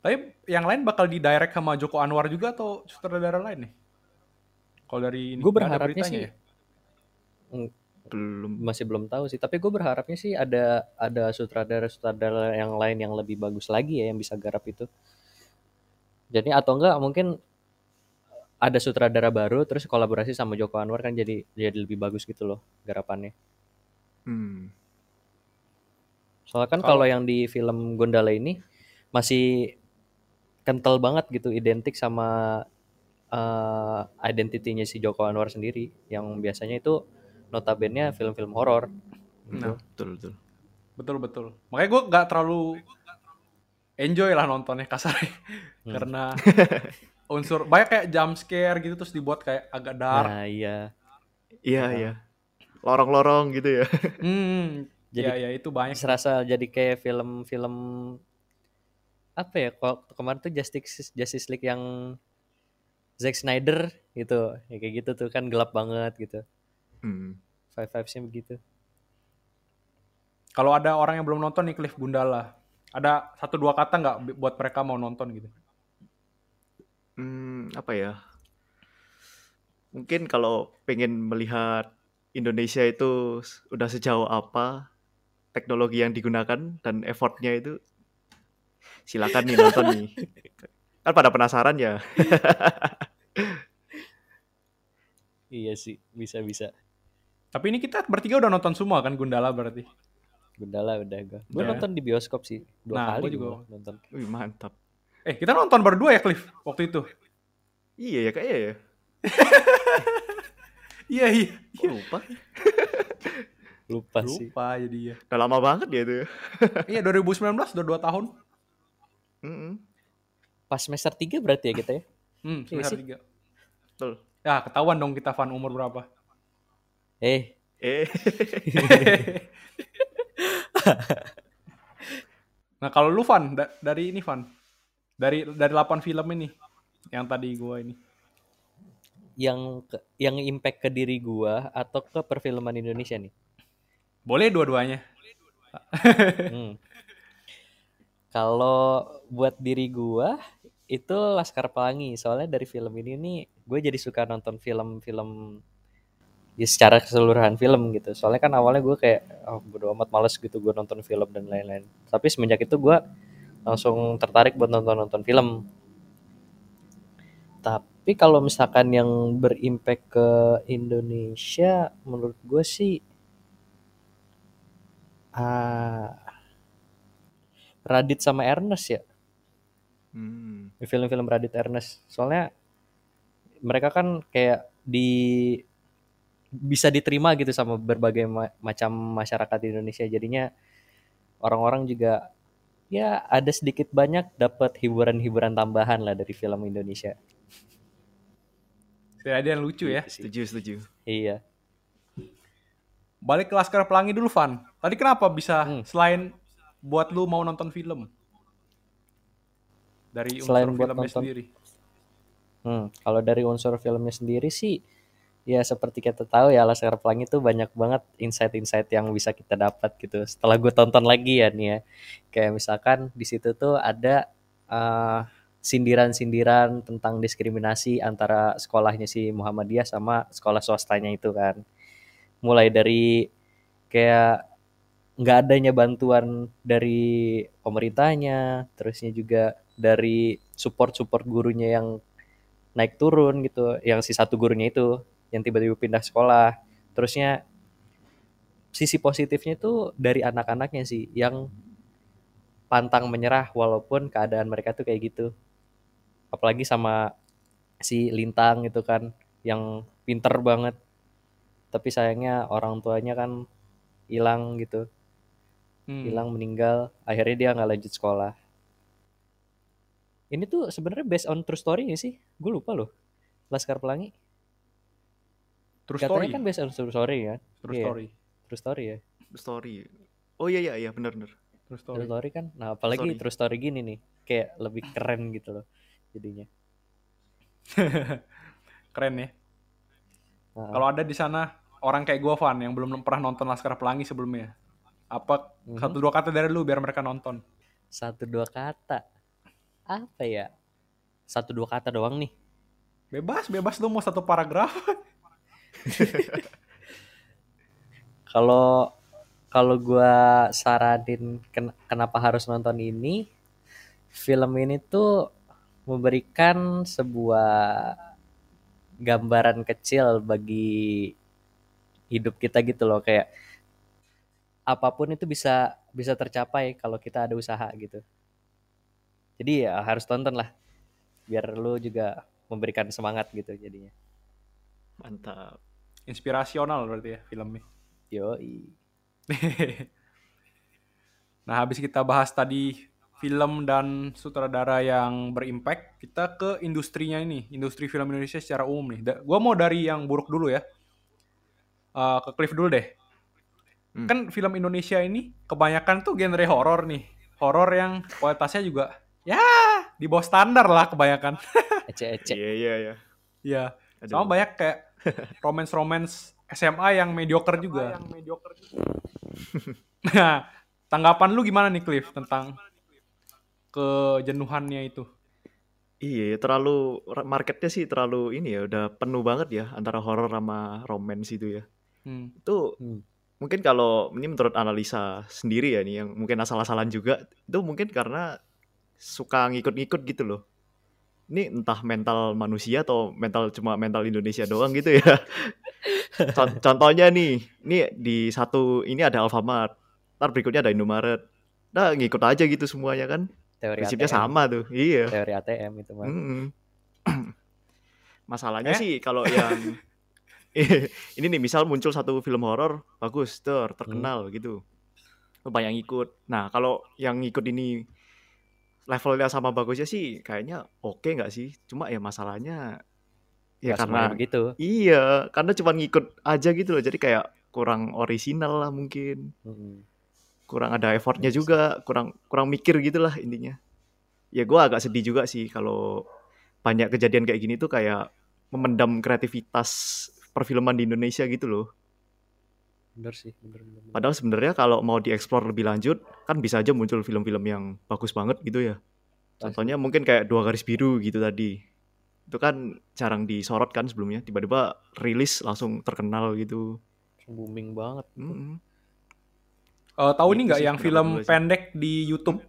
Speaker 2: Tapi yang lain bakal di direct sama Joko Anwar juga atau sutradara lain nih? Kalau dari ini
Speaker 3: Gue berharapnya
Speaker 2: beritanya
Speaker 3: sih
Speaker 2: ya?
Speaker 4: Belum.
Speaker 3: Masih belum tahu sih tapi gue berharapnya sih ada ada sutradara sutradara yang lain yang lebih bagus lagi ya yang bisa garap itu. Jadi atau enggak mungkin ada sutradara baru terus kolaborasi sama Joko Anwar kan jadi jadi lebih bagus gitu loh garapannya.
Speaker 4: Hmm.
Speaker 3: soalnya kan
Speaker 2: Kalau-
Speaker 3: kalau yang di film Gondala ini masih kental banget gitu identik sama eh identitinya si Joko Anwar sendiri. Yang biasanya itu notabene film-film horor
Speaker 2: Nah,
Speaker 3: gitu.
Speaker 4: betul betul
Speaker 2: betul betul. Makanya gue nggak terlalu enjoy lah nontonnya kasarnya
Speaker 3: Hmm.
Speaker 2: karena unsur banyak kayak jump scare gitu terus dibuat kayak agak dark.
Speaker 3: Nah, iya.
Speaker 4: iya
Speaker 3: Nah.
Speaker 4: iya lorong-lorong gitu ya
Speaker 2: Hmm,
Speaker 3: Jadi
Speaker 2: ya ya itu banyak.
Speaker 3: serasa jadi kayak film-film apa ya kok kemarin tuh Justice Justice League yang Zack Snyder gitu ya kayak gitu tuh kan gelap banget gitu
Speaker 4: hmm.
Speaker 3: five vibesnya begitu.
Speaker 2: Kalau ada orang yang belum nonton nih Cliff Gundala, ada satu dua kata nggak buat mereka mau nonton gitu?
Speaker 4: Hmm, apa ya? Mungkin kalau pengen melihat Indonesia itu udah sejauh apa teknologi yang digunakan dan effortnya itu silakan nih nonton nih. Kan pada penasaran ya.
Speaker 3: Iya sih bisa bisa
Speaker 2: Tapi ini kita bertiga udah nonton semua kan Gundala berarti.
Speaker 3: Gundala udah gue gue
Speaker 2: Udah ya?
Speaker 3: nonton di bioskop sih dua
Speaker 2: Nah,
Speaker 3: kali
Speaker 2: gua juga.
Speaker 3: gua nonton
Speaker 4: Wih, mantap
Speaker 2: Eh kita nonton berdua ya Cliff waktu itu.
Speaker 4: iya ya kayaknya ya
Speaker 2: Iya iya.
Speaker 4: Kok lupa
Speaker 3: lupa sih
Speaker 2: Lupa jadi ya.
Speaker 4: udah lama banget ya itu ya
Speaker 2: Iya 2019 udah 2 tahun.
Speaker 4: Mm-mm.
Speaker 3: pas semester 3 berarti ya kita ya
Speaker 2: Hmm,
Speaker 3: Iya
Speaker 2: semester
Speaker 3: sih.
Speaker 2: tiga.
Speaker 4: betul
Speaker 2: Ya ketahuan dong kita fan umur berapa.
Speaker 3: Eh.
Speaker 4: Eh.
Speaker 2: Nah kalau lu Van da- dari ini Van. Dari dari 8 film ini yang tadi gua ini.
Speaker 3: Yang ke- yang impact ke diri gua atau ke perfilman Indonesia nih?
Speaker 2: Boleh dua-duanya.
Speaker 3: Hmm. Kalau buat diri gua itu Laskar Pelangi. Soalnya dari film ini nih gue jadi suka nonton film-film ya secara keseluruhan film gitu. Soalnya kan awalnya gue kayak oh bodo amat males gitu gue nonton film dan lain-lain. Tapi semenjak itu gua langsung tertarik buat nonton-nonton film. Tapi kalau misalkan yang berimpact ke Indonesia menurut gue sih ah Radit sama Ernest ya
Speaker 4: Hmm.
Speaker 3: film-film Radit Ernest soalnya mereka kan kayak di bisa diterima gitu sama berbagai ma- macam masyarakat di Indonesia. Jadinya orang-orang juga ya ada sedikit banyak dapat hiburan-hiburan tambahan lah dari film Indonesia.
Speaker 2: Tidak ada yang lucu ya?
Speaker 3: Gitu
Speaker 4: setuju setuju.
Speaker 3: Iya.
Speaker 2: Balik ke Laskar Pelangi dulu Van. Tadi kenapa bisa
Speaker 3: Hmm.
Speaker 2: selain buat lu mau nonton film? Dari unsur
Speaker 3: Selain buat
Speaker 2: filmnya
Speaker 3: nonton.
Speaker 2: sendiri.
Speaker 3: Hmm, kalau dari unsur filmnya sendiri sih, ya seperti kita tahu ya Laskar Pelangi itu banyak banget insight-insight yang bisa kita dapat gitu. Setelah gue tonton lagi ya nih ya, kayak misalkan di situ tuh ada eh, sindiran-sindiran tentang diskriminasi antara sekolahnya si Muhammadiyah sama sekolah swastanya itu kan. Mulai dari kayak nggak adanya bantuan dari pemerintahnya, terusnya juga dari support-support gurunya yang naik turun gitu yang si satu gurunya itu yang tiba-tiba pindah sekolah. Terusnya sisi positifnya itu dari anak-anaknya sih yang pantang menyerah walaupun keadaan mereka tuh kayak gitu. Apalagi sama si Lintang itu kan yang pinter banget. Tapi sayangnya orang tuanya kan hilang gitu.
Speaker 2: Hmm.
Speaker 3: hilang meninggal. Akhirnya dia nggak lanjut sekolah. Ini tuh sebenarnya based on true story gak sih. Gue lupa loh. Laskar Pelangi
Speaker 2: True
Speaker 3: katanya
Speaker 2: story.
Speaker 3: kan based on true story kan?
Speaker 2: True
Speaker 3: Iya,
Speaker 2: story.
Speaker 3: True story ya?
Speaker 4: The story. Oh iya iya iya benar benar
Speaker 2: True
Speaker 3: true
Speaker 2: story
Speaker 3: story kan? Nah apalagi
Speaker 4: Story.
Speaker 3: true story gini nih. Kayak lebih keren gitu loh jadinya.
Speaker 2: Keren ya.
Speaker 3: Nah,
Speaker 2: kalau ada di sana orang kayak gua Van yang belum pernah nonton Laskar Pelangi sebelumnya apa
Speaker 3: mhm.
Speaker 2: satu dua kata dari lu biar mereka nonton?
Speaker 3: Satu dua kata? Apa ya? Satu dua kata doang nih.
Speaker 2: Bebas bebas lu mau satu paragraf
Speaker 3: Kalau kalau gua saranin ken- kenapa harus nonton ini, film ini tuh memberikan sebuah gambaran kecil bagi hidup kita gitu loh kayak apa pun itu bisa bisa tercapai kalau kita ada usaha gitu. Jadi ya harus tonton lah biar lu juga memberikan semangat gitu jadinya.
Speaker 4: Mantap.
Speaker 2: Inspirasional berarti ya filmnya.
Speaker 3: Yoi.
Speaker 2: nah, habis kita bahas tadi film dan sutradara yang berimpact, kita ke industrinya ini, industri film Indonesia secara umum nih. Da- gua mau dari yang buruk dulu ya. Eh, ke Cliff dulu deh.
Speaker 4: Hmm.
Speaker 2: Kan film Indonesia ini kebanyakan tuh genre horor nih. Horor yang kualitasnya juga ya di bawah standar lah kebanyakan.
Speaker 3: Ece-ece.
Speaker 4: Iya iya iya.
Speaker 2: Iya.
Speaker 4: Aduh.
Speaker 2: Sama banyak kayak romance-romance SMA yang mediocre juga. Nah, tanggapan lu gimana nih Cliff tentang kejenuhannya itu?
Speaker 4: Iya, terlalu marketnya sih terlalu ini ya, udah penuh banget ya antara horor sama romance itu ya.
Speaker 2: Hmm.
Speaker 4: Itu
Speaker 3: Hmm.
Speaker 4: mungkin kalau ini menurut analisa sendiri ya nih yang mungkin asal-asalan juga itu mungkin karena suka ngikut-ngikut gitu loh. Ini entah mental manusia atau mental cuma mental Indonesia doang gitu ya. Con- Contohnya nih, ini di satu ini ada Alfamart, ntar berikutnya ada Indomaret. Nah ngikut aja gitu semuanya kan,
Speaker 3: Teori
Speaker 4: prinsipnya
Speaker 3: ATM.
Speaker 4: sama tuh. Iya.
Speaker 3: Teori ATM itu mah.
Speaker 4: Mm-mm. Masalahnya
Speaker 2: Eh?
Speaker 4: sih kalau yang ini nih misal muncul satu film horor bagus ter terkenal gitu. Oh, Banyak yang ikut. Nah, kalau yang ikut ini levelnya sama bagusnya sih kayaknya oke nggak sih? Cuma ya masalahnya ya
Speaker 3: semuanya
Speaker 4: karena
Speaker 3: begitu.
Speaker 4: iya, karena cuma ngikut aja gitu loh. Jadi kayak kurang orisinal lah mungkin.
Speaker 3: Mm-mm.
Speaker 4: Kurang ada effortnya
Speaker 3: Iya
Speaker 4: juga, kurang kurang mikir gitu lah intinya. Ya gua agak sedih juga sih kalau banyak kejadian kayak gini tuh kayak memendam kreativitas perfilman di Indonesia gitu loh.
Speaker 3: Bener sih, bener, bener, bener.
Speaker 4: Padahal sebenarnya kalau mau dieksplor lebih lanjut, kan bisa aja muncul film-film yang bagus banget gitu ya. Contohnya mungkin kayak Dua Garis Biru gitu tadi. Itu kan jarang disorot kan sebelumnya. Tiba-tiba rilis langsung terkenal gitu.
Speaker 3: booming banget.
Speaker 4: Mm-mm.
Speaker 2: Eh, tahu ini
Speaker 4: Itu
Speaker 2: nggak yang film pendek di YouTube?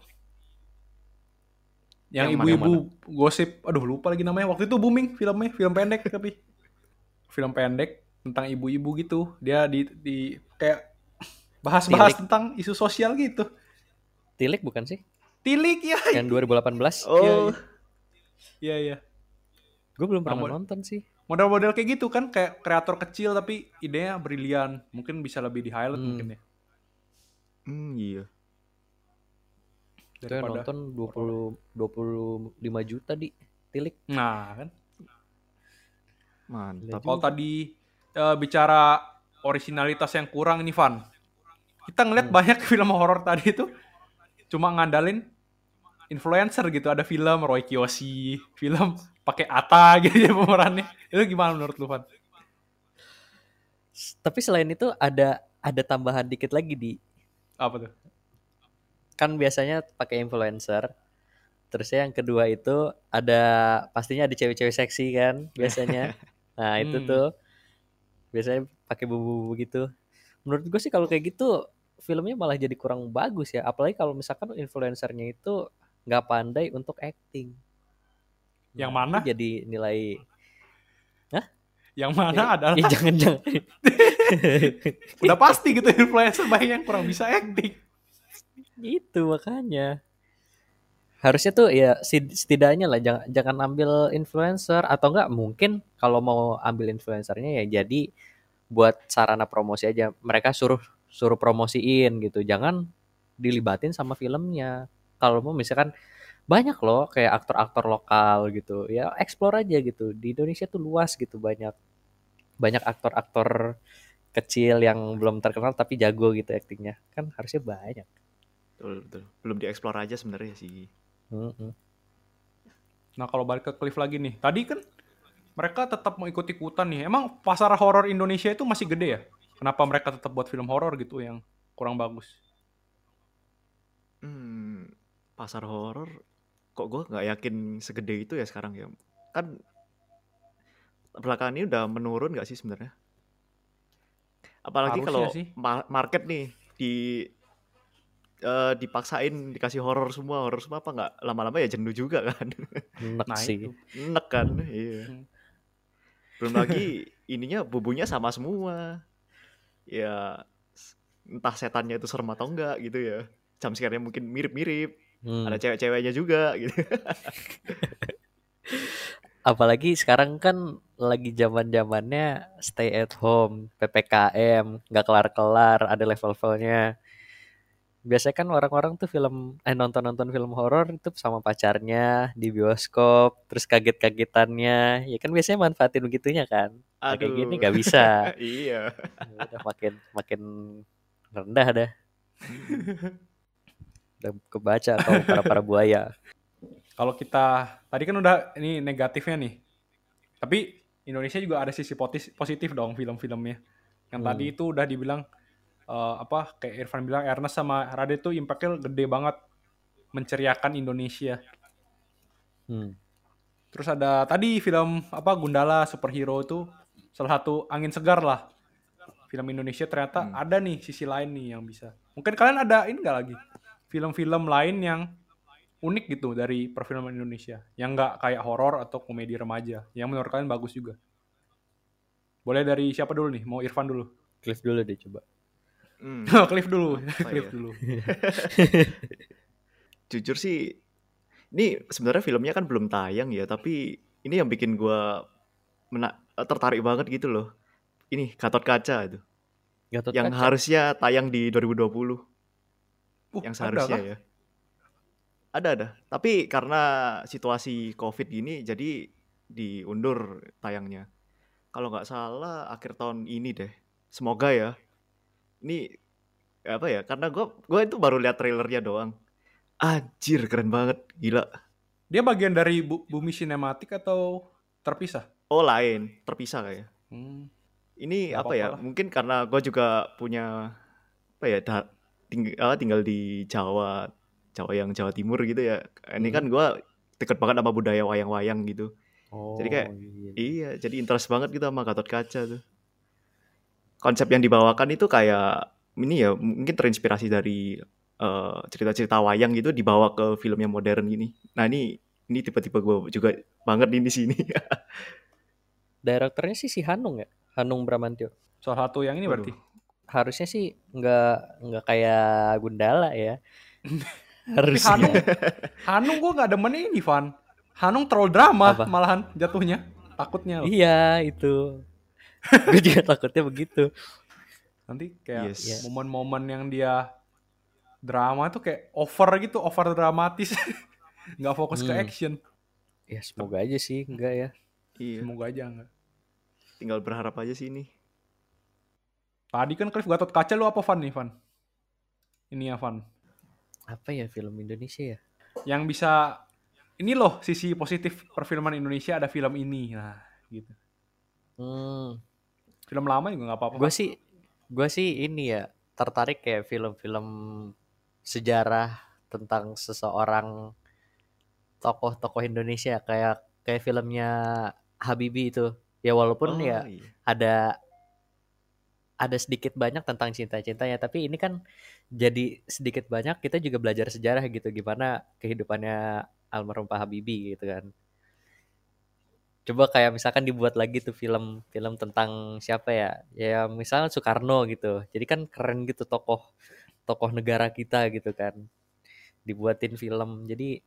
Speaker 2: Yang ibu-ibu gosip, aduh lupa lagi namanya. Waktu itu booming filmnya, film pendek tapi film pendek tentang ibu-ibu gitu. Dia di, di kayak bahas-bahas
Speaker 3: Tilik.
Speaker 2: tentang isu sosial gitu.
Speaker 3: Tilik bukan sih?
Speaker 2: Tilik ya.
Speaker 3: Yang 2018.
Speaker 4: Oh,
Speaker 2: Iya iya.
Speaker 3: Gue belum pernah
Speaker 2: Namun-
Speaker 3: nonton sih.
Speaker 2: Model-model kayak gitu kan kayak kreator kecil tapi idenya brilian. Mungkin bisa lebih di highlight
Speaker 3: Hmm.
Speaker 2: mungkin ya.
Speaker 4: hmm, iya.
Speaker 3: Itu yang
Speaker 2: Daripada
Speaker 3: nonton 20 25 juta di Tilik.
Speaker 2: Nah, kan.
Speaker 4: Mantap.
Speaker 2: Kalau tadi eh, bicara originalitas yang kurang nih Van. Kita ngeliat
Speaker 3: Hmm.
Speaker 2: banyak film horor tadi itu cuma ngandalin influencer gitu. Ada film Roy Kiyoshi, film pakai Ata gitu ya pemerannya. Itu gimana menurut lu Van?
Speaker 3: Tapi selain itu ada ada tambahan dikit lagi di
Speaker 2: Apa tuh?
Speaker 3: kan biasanya pakai influencer. Terus yang kedua itu ada pastinya ada cewek-cewek seksi kan biasanya. Nah, itu
Speaker 2: Hmm.
Speaker 3: tuh biasanya pakai bumbu-bumbu gitu. Menurut gue sih kalau kayak gitu filmnya malah jadi kurang bagus ya. Apalagi kalau misalkan influencernya itu nggak pandai untuk acting.
Speaker 2: Yang
Speaker 3: Nah,
Speaker 2: mana?
Speaker 3: itu jadi nilai
Speaker 2: Yang mana
Speaker 3: Eh,
Speaker 2: adalah
Speaker 3: eh, jangan jangan
Speaker 2: udah pasti gitu influencer banyak yang kurang bisa acting.
Speaker 3: Gitu makanya. Harusnya tuh ya setidaknya lah jangan jangan ambil influencer atau enggak mungkin kalau mau ambil influencernya ya jadi buat sarana promosi aja. Mereka suruh suruh promosiin gitu. Jangan dilibatin sama filmnya. Kalau mau misalkan banyak loh kayak aktor-aktor lokal gitu. Ya explore aja gitu. Di Indonesia tuh luas gitu banyak banyak aktor-aktor kecil yang belum terkenal tapi jago gitu aktingnya. Kan harusnya banyak.
Speaker 4: Betul, betul. Belum dieksplor aja sebenarnya sih.
Speaker 2: Nah kalau balik ke Cliff lagi nih, tadi kan mereka tetap mau ikut-ikutan nih. Emang pasar horor Indonesia itu masih gede ya? Kenapa mereka tetap buat film horor gitu yang kurang bagus?
Speaker 4: Hmm, pasar horor kok gue nggak yakin segede itu ya sekarang ya. Kan belakangan ini udah menurun nggak sih sebenarnya? Apalagi
Speaker 2: Harusnya
Speaker 4: kalau
Speaker 2: sih.
Speaker 4: ma- market nih di eh, dipaksain dikasih horor semua, horor semua apa nggak lama-lama ya jenuh juga kan.
Speaker 3: Enak
Speaker 2: Nah
Speaker 3: sih.
Speaker 2: itu.
Speaker 4: Enek kan, iya.
Speaker 2: Hmm.
Speaker 4: Belum lagi ininya bumbunya sama semua. Ya entah setannya itu serem atau enggak gitu ya. Jam nya mungkin mirip-mirip.
Speaker 3: Hmm.
Speaker 4: Ada cewek-ceweknya juga gitu.
Speaker 3: Apalagi sekarang kan lagi zaman zamannya stay at home, ppkm, nggak kelar-kelar, ada level-levelnya. Biasanya kan orang-orang tuh film eh nonton-nonton film horor itu sama pacarnya di bioskop, terus kaget-kagetannya. Ya kan biasanya manfaatin begitunya kan. Nah, kayak gini
Speaker 4: Aduh.
Speaker 3: nggak bisa.
Speaker 4: iya.
Speaker 3: Ya Udah makin makin rendah dah. Udah kebaca kalau para para buaya.
Speaker 2: Kalau kita tadi kan udah ini negatifnya nih. Tapi Indonesia juga ada sisi positif dong film-filmnya. Yang
Speaker 3: Hmm.
Speaker 2: tadi itu udah dibilang eh, apa kayak Irfan bilang Ernest sama Radit tuh impact-nya gede banget menceriakan Indonesia.
Speaker 3: Hmm.
Speaker 2: Terus ada tadi film apa Gundala superhero itu salah satu angin segar lah. Film Indonesia ternyata
Speaker 4: Hmm.
Speaker 2: ada nih sisi lain nih yang bisa. Mungkin kalian ada ini nggak lagi film-film lain yang unik gitu dari perfilman Indonesia yang nggak kayak horor atau komedi remaja yang menurut kalian bagus juga. Boleh dari siapa dulu nih? Mau Irfan dulu.
Speaker 3: Cliff dulu deh coba.
Speaker 4: Hmm.
Speaker 2: Cliff dulu.
Speaker 4: Apa
Speaker 2: Cliff
Speaker 4: ya?
Speaker 2: dulu.
Speaker 4: Jujur sih, ini sebenarnya filmnya kan belum tayang ya, tapi ini yang bikin gua mena- tertarik banget gitu loh. Ini Gatot Kaca itu,
Speaker 3: Gatot
Speaker 4: yang
Speaker 3: Kaca.
Speaker 4: harusnya tayang di 2020,
Speaker 2: Uh,
Speaker 4: yang
Speaker 2: ada
Speaker 4: seharusnya
Speaker 2: kah?
Speaker 4: ya. Ada ada, tapi karena situasi COVID gini, jadi diundur tayangnya. Kalau nggak salah akhir tahun ini deh. Semoga ya. Ini apa ya? Karena gua gua itu baru lihat trailernya doang. Anjir, keren banget, gila.
Speaker 2: Dia bagian dari Bu- Bumi Sinematik atau terpisah?
Speaker 4: Oh lain, terpisah kayak.
Speaker 2: Hmm.
Speaker 4: Ini
Speaker 2: Nggak
Speaker 4: apa ya?
Speaker 2: apa-apa lah.
Speaker 4: Mungkin karena gue juga punya apa ya? da- ting- apa, tinggal di Jawa, Jawa yang Jawa Timur gitu ya. Ini kan gue deket banget sama budaya wayang-wayang gitu.
Speaker 3: Oh,
Speaker 4: Jadi kayak-
Speaker 3: iya.
Speaker 4: Iya, jadi interest banget gitu sama Gatot Kaca tuh. Konsep yang dibawakan itu kayak ini ya mungkin terinspirasi dari eh, cerita-cerita wayang gitu dibawa ke film yang modern gini. Nah ini ini tiba-tiba gue juga banget ini di sini.
Speaker 3: Direkturnya sih si Hanung ya, Hanung Bramantyo.
Speaker 2: Salah satu yang ini berarti.
Speaker 3: Harusnya sih nggak nggak kayak Gundala ya.
Speaker 2: Tapi
Speaker 3: Harusnya.
Speaker 2: Hanung, Hanung gue nggak demen ini, Van. Hanung terlalu drama
Speaker 3: Apa?
Speaker 2: malahan jatuhnya. Takutnya loh.
Speaker 3: Iya itu. Gue juga takutnya begitu.
Speaker 2: Nanti kayak
Speaker 4: Yes.
Speaker 3: Iya.
Speaker 2: momen-momen yang dia drama tuh kayak over gitu, over dramatis. nggak fokus ke
Speaker 3: Hmm.
Speaker 2: action.
Speaker 3: Ya semoga aja sih enggak ya.
Speaker 4: iya,
Speaker 2: Semoga aja enggak.
Speaker 4: tinggal berharap aja sih ini.
Speaker 2: Tadi kan Cliff Gatot Kaca lu apa Van nih, Van? Ini ya, Van.
Speaker 3: Apa ya film Indonesia ya?
Speaker 2: Yang bisa ini loh sisi positif perfilman Indonesia ada film ini. Nah, gitu.
Speaker 3: Hmm,
Speaker 2: Film lama juga nggak apa-apa.
Speaker 3: gue sih gue sih ini ya tertarik kayak film-film sejarah tentang seseorang tokoh-tokoh Indonesia kayak kayak filmnya Habibie itu. Ya walaupun
Speaker 4: Oh,
Speaker 3: ya
Speaker 4: iya.
Speaker 3: ada ada sedikit banyak tentang cinta-cintanya tapi ini kan jadi sedikit banyak kita juga belajar sejarah gitu gimana kehidupannya almarhum Pak Habibie gitu kan coba kayak misalkan dibuat lagi tuh film film tentang siapa ya ya misalnya Soekarno gitu jadi kan keren gitu tokoh tokoh negara kita gitu kan dibuatin film jadi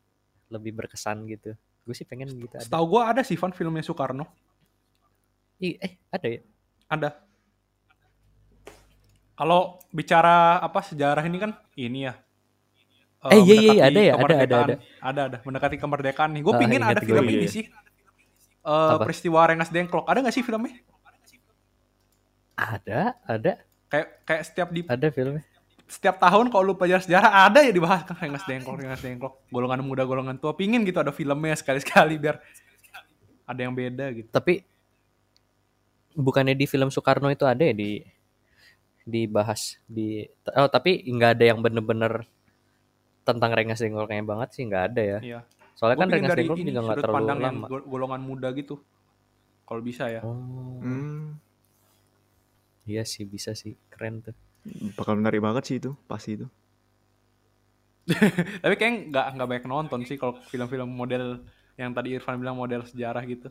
Speaker 3: lebih berkesan gitu gue sih pengen gitu ada
Speaker 2: Setahu gua ada sih Van filmnya Soekarno.
Speaker 3: Ih, eh ada ya
Speaker 2: Ada. Kalau bicara apa sejarah ini kan ini ya.
Speaker 3: Eh, iya, iya, ada ya, ada, ada, ada.
Speaker 2: Ada, ada. Mendekati kemerdekaan nih. Gue
Speaker 3: Ah,
Speaker 2: pingin ada
Speaker 3: gue,
Speaker 2: film
Speaker 4: iya.
Speaker 2: ini sih. Eh,
Speaker 3: Apa?
Speaker 2: peristiwa Rengas Dengklok. Ada nggak sih filmnya?
Speaker 3: ada ada
Speaker 2: Kayak kayak setiap di
Speaker 3: ada filmnya
Speaker 2: setiap tahun kalau lu pelajar sejarah ada ya dibahas kan Rengas Dengklok, Rengas Dengklok. Golongan muda, golongan tua. Pingin gitu ada filmnya sekali-sekali biar ada yang beda gitu.
Speaker 3: tapi bukannya di film Soekarno itu ada ya di dibahas di oh tapi nggak ada yang bener-bener tentang Rengas Dengkloknya banget sih nggak ada ya
Speaker 2: Iya.
Speaker 3: Soalnya
Speaker 2: Gua
Speaker 3: kan Rengas
Speaker 2: dari
Speaker 3: Dengklok
Speaker 2: ini
Speaker 3: juga nggak
Speaker 2: sudut
Speaker 3: terlalu
Speaker 2: pandang yang
Speaker 3: lama
Speaker 2: go- golongan muda gitu. Kalau bisa ya.
Speaker 3: oh
Speaker 4: Hmm.
Speaker 3: Iya sih bisa sih keren tuh.
Speaker 4: Bakal menarik banget sih itu, pasti itu.
Speaker 2: Tapi kayak nggak nggak banyak nonton sih kalau film-film model yang tadi Irfan bilang model sejarah gitu.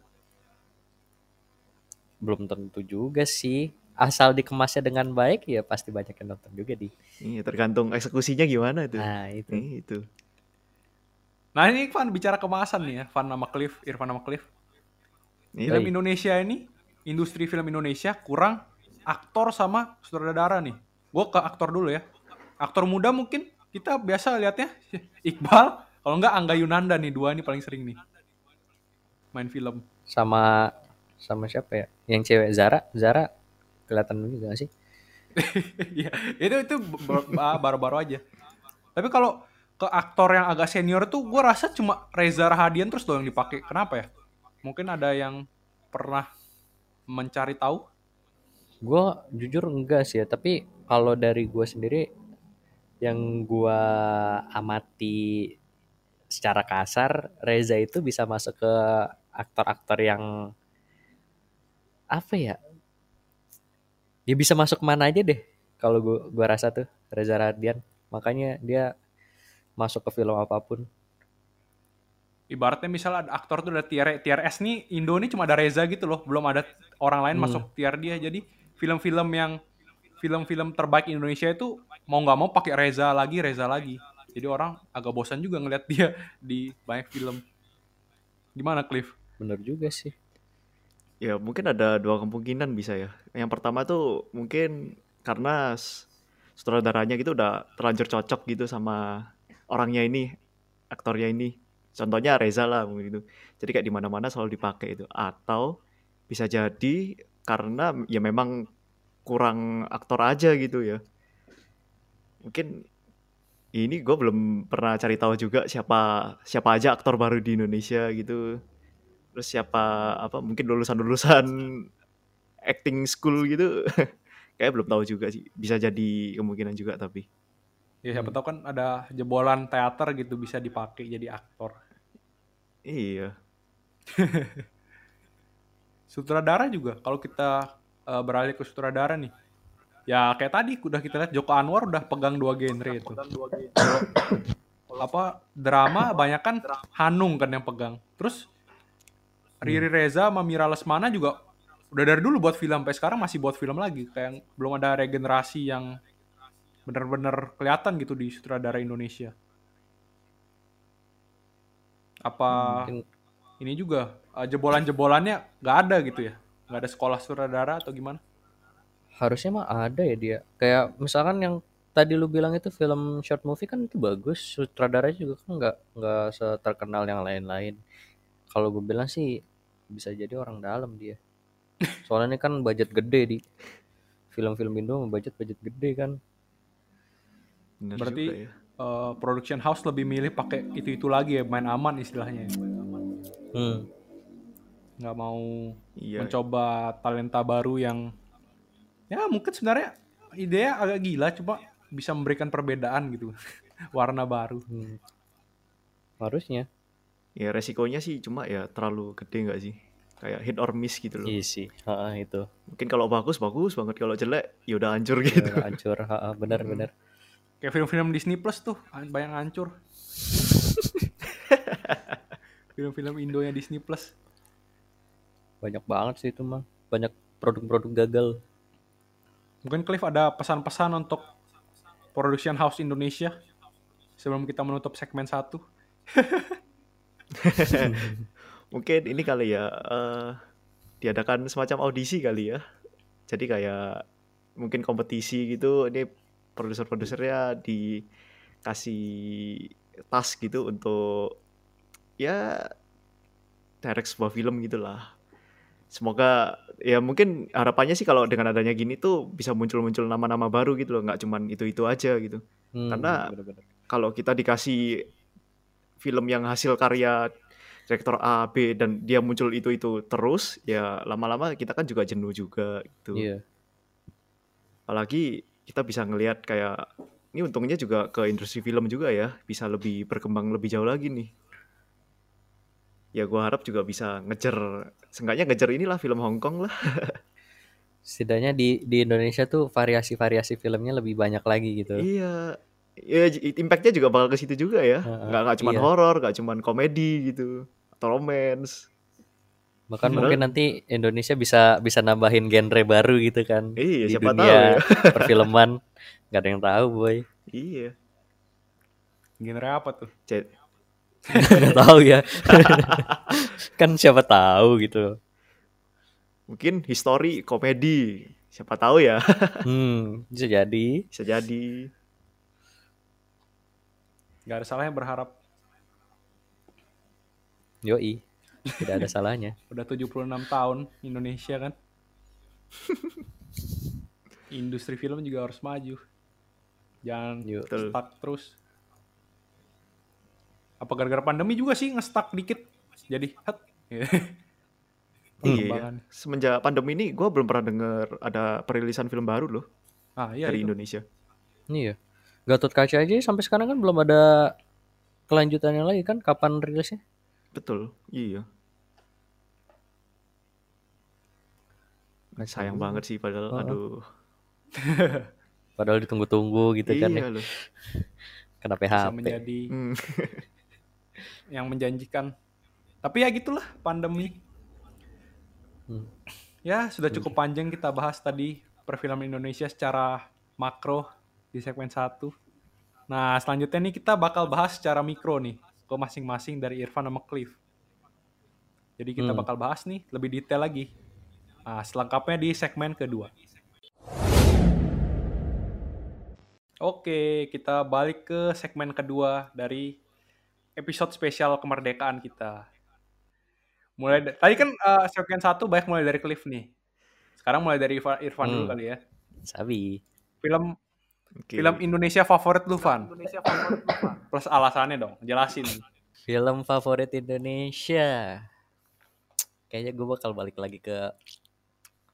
Speaker 3: Belum tentu juga sih. Asal dikemasnya dengan baik ya pasti banyak yang nonton juga di.
Speaker 4: Iya, tergantung eksekusinya gimana itu.
Speaker 3: Nah itu.
Speaker 4: Ih, itu.
Speaker 2: Nah ini Van bicara kemasan nih ya, Van nama Cliff, Irfan nama Cliff.
Speaker 4: Iya.
Speaker 2: Film. Indonesia ini, industri film Indonesia kurang aktor sama sutradara nih. Gue ke aktor dulu ya. Aktor muda mungkin kita biasa lihatnya Iqbal, kalau nggak Angga Yunanda nih dua nih paling sering nih main film.
Speaker 3: Sama sama siapa ya? Yang cewek Zara, Zara kelihatan juga gak sih?
Speaker 2: Iya, itu itu ba- ba- baru-baru aja. Tapi kalau ke aktor yang agak senior tuh gue rasa cuma Reza Rahadian terus doang dipakai. Kenapa ya? Mungkin ada yang pernah mencari tahu?
Speaker 3: Gue jujur enggak sih ya, tapi kalau dari gue sendiri yang gue amati secara kasar, Reza itu bisa masuk ke aktor-aktor yang apa ya? Dia bisa masuk mana aja deh. Kalau gue gua rasa tuh Reza Radian, makanya dia masuk ke film apa pun.
Speaker 2: Ibaratnya misalnya ada aktor tuh ada tier, tier S nih, Indo nih cuma ada Reza gitu loh. Belum ada orang lain
Speaker 3: Hmm.
Speaker 2: masuk tier dia. Jadi film-film yang film-film terbaik Indonesia itu mau nggak mau pakai Reza lagi, Reza lagi. Jadi orang agak bosan juga ngeliat dia di banyak film. Gimana Cliff?
Speaker 3: Bener juga sih.
Speaker 4: Ya mungkin ada dua kemungkinan bisa ya. Yang pertama tuh mungkin karena sutradaranya gitu udah terlanjur cocok gitu sama orangnya ini, aktornya ini. Contohnya Reza lah mungkin gitu. Jadi kayak di mana-mana selalu dipakai itu. Atau bisa jadi karena ya memang kurang aktor aja gitu ya. Mungkin ini gue belum pernah cari tahu juga siapa siapa aja aktor baru di Indonesia gitu terus siapa apa mungkin lulusan-lulusan acting school gitu kayak belum tahu juga sih bisa jadi kemungkinan juga tapi
Speaker 2: Ya siapa tahu kan ada jebolan teater gitu bisa dipakai jadi aktor.
Speaker 4: iya
Speaker 2: Sutradara juga kalau kita eh, beralih ke sutradara nih. Ya kayak tadi udah kita lihat Joko Anwar udah pegang dua genre itu. Kalau apa drama banyak kan Hanung kan yang pegang. Terus Riri Reza sama Mira Lesmana juga udah dari dulu buat film sampai sekarang masih buat film lagi kayak belum ada regenerasi yang bener-bener kelihatan gitu di sutradara Indonesia. Apa
Speaker 3: Mungkin
Speaker 2: ini juga eh, jebolan-jebolannya nggak ada gitu ya nggak ada sekolah sutradara atau gimana
Speaker 3: harusnya mah ada ya dia. Kayak misalkan yang tadi lu bilang itu film short movie kan itu bagus, sutradaranya juga kan nggak nggak seterkenal yang lain-lain. Kalau gue bilang sih bisa jadi orang dalam dia. Soalnya ini kan budget gede di film-film Indo budget budget gede kan.
Speaker 4: Bener
Speaker 2: Berarti-
Speaker 4: juga ya
Speaker 2: Eh, production house lebih milih pakai itu itu lagi ya main aman istilahnya ya.
Speaker 3: Hmm.
Speaker 2: nggak mau
Speaker 4: iya
Speaker 2: mencoba talenta baru yang ya mungkin sebenarnya idenya agak gila cuma bisa memberikan perbedaan gitu warna baru
Speaker 3: hmm. Harusnya.
Speaker 4: ya resikonya sih cuma ya terlalu gede nggak sih kayak hit or miss gitu loh
Speaker 3: Iya sih. Ha, itu.
Speaker 4: mungkin kalau bagus bagus banget kalau jelek ya udah hancur
Speaker 3: Ya,
Speaker 4: gitu
Speaker 3: hancur. Ha, benar-benar.
Speaker 2: Kayak film-film Disney Plus tuh banyak hancur film-film Indonya Disney Plus
Speaker 3: Banyak banget sih itu mah. Banyak produk-produk gagal.
Speaker 2: Mungkin Cliff ada pesan-pesan untuk production house Indonesia sebelum kita menutup segmen satu.
Speaker 4: mungkin ini kali ya eh, diadakan semacam audisi kali ya jadi kayak mungkin kompetisi gitu ini produser-produsernya dikasih tas gitu untuk ya direct sebuah film gitulah semoga ya mungkin harapannya sih kalau dengan adanya gini tuh bisa muncul-muncul nama-nama baru gitu loh nggak cuman itu-itu aja gitu
Speaker 3: Hmm,
Speaker 4: Karena- kalau kita dikasih film yang hasil karya direktor A, B dan dia muncul itu-itu terus, ya lama-lama kita kan juga jenuh juga gitu.
Speaker 3: Iya.
Speaker 4: Apalagi kita bisa ngelihat kayak ini untungnya juga ke industri film juga ya, bisa lebih berkembang lebih jauh lagi nih. Ya gua harap juga bisa ngejar, seenggaknya ngejar inilah film Hong Kong lah.
Speaker 3: Setidaknya di di Indonesia tuh variasi-variasi filmnya lebih banyak lagi gitu.
Speaker 4: Iya. Ya impactnya juga bakal ke situ juga ya. Nggak nggak cuma
Speaker 3: iya.
Speaker 4: horor, nggak cuma komedi gitu atau romance.
Speaker 3: Bahkan
Speaker 4: Padahal-
Speaker 3: mungkin nanti Indonesia bisa bisa nambahin genre baru gitu kan
Speaker 4: Iya,
Speaker 3: di
Speaker 4: siapa tahu
Speaker 3: dunia
Speaker 4: ya.
Speaker 3: perfilman. Gak ada yang tahu, boy.
Speaker 4: Iya.
Speaker 2: Genre apa tuh?
Speaker 4: C-
Speaker 3: Gak tahu ya. kan siapa tahu gitu.
Speaker 4: mungkin history komedi. Siapa tahu ya.
Speaker 3: Hmm, bisa jadi.
Speaker 4: Bisa jadi.
Speaker 2: Gak ada salahnya berharap.
Speaker 3: Yoi. Tidak ada salahnya.
Speaker 2: Udah 76 tahun Indonesia kan. Industri film juga harus maju. Jangan
Speaker 3: Yuk.
Speaker 2: Stuck terus. Apa gara-gara pandemi juga sih nge-stuck dikit. Jadi, het.
Speaker 4: Iya. Semenjak pandemi ini gue belum pernah denger ada perilisan film baru loh
Speaker 2: Ah, iya
Speaker 4: dari
Speaker 2: itu.
Speaker 4: Indonesia.
Speaker 3: Iya. Gatot Kaca aja sampai sekarang kan belum ada kelanjutannya lagi kan kapan rilisnya?
Speaker 4: Betul. Iya. Sayang banget sih padahal
Speaker 3: Heeh.
Speaker 4: aduh.
Speaker 3: Padahal ditunggu-tunggu gitu kan ya.
Speaker 4: iya loh.
Speaker 3: Kena
Speaker 2: Bisa
Speaker 3: PHP.
Speaker 2: menjadi
Speaker 4: Hmm.
Speaker 2: yang menjanjikan. Tapi ya gitulah pandemi.
Speaker 3: Hmm.
Speaker 2: Ya, sudah cukup panjang kita bahas tadi perfilman Indonesia secara makro di segmen 1. Nah, selanjutnya nih kita bakal bahas secara mikro nih ke masing-masing dari Irfan sama Cliff. Jadi kita
Speaker 3: Hmm.
Speaker 2: bakal bahas nih lebih detail lagi. Nah, selengkapnya di segmen kedua. Oke, kita balik ke segmen kedua dari episode spesial kemerdekaan kita. Mulai tadi kan eh, segmen satu banyak mulai dari Cliff nih. Sekarang mulai dari Irfan, Irfan dulu
Speaker 3: Hmm.
Speaker 2: kali ya.
Speaker 3: Sabi.
Speaker 2: Film
Speaker 4: Oke.
Speaker 2: film Indonesia favorit lu, Van. Plus alasannya dong, jelasin.
Speaker 3: Film favorit Indonesia. Kayaknya gue bakal balik lagi ke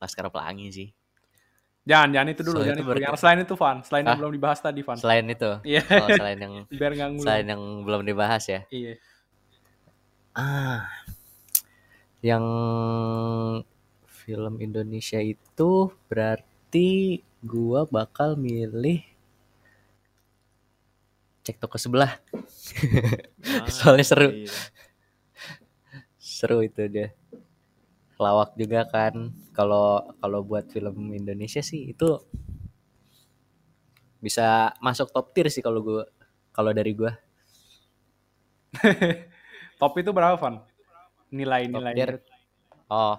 Speaker 3: Laskar Pelangi sih.
Speaker 2: Jangan, jangan itu dulu,
Speaker 3: Soalnya
Speaker 2: jangan
Speaker 3: itu
Speaker 2: Yang selain itu, Van. Selain yang
Speaker 3: Hah?
Speaker 2: belum dibahas tadi, Van.
Speaker 3: Selain itu.
Speaker 2: Iya,
Speaker 3: Oh, selain yang
Speaker 2: biar
Speaker 3: selain yang belum dibahas ya.
Speaker 2: Iya.
Speaker 3: Ah. Yang film Indonesia itu berarti gua bakal milih cek toko sebelah.
Speaker 4: Ah,
Speaker 3: Soalnya seru.
Speaker 4: iya.
Speaker 3: Seru itu dia. Lawak juga kan. Kalau kalau buat film Indonesia sih itu bisa masuk top tier sih kalau gua kalau dari gua.
Speaker 2: Top itu berapa, Van?
Speaker 3: Top
Speaker 2: Nilai-nilai.
Speaker 3: tier. Oh.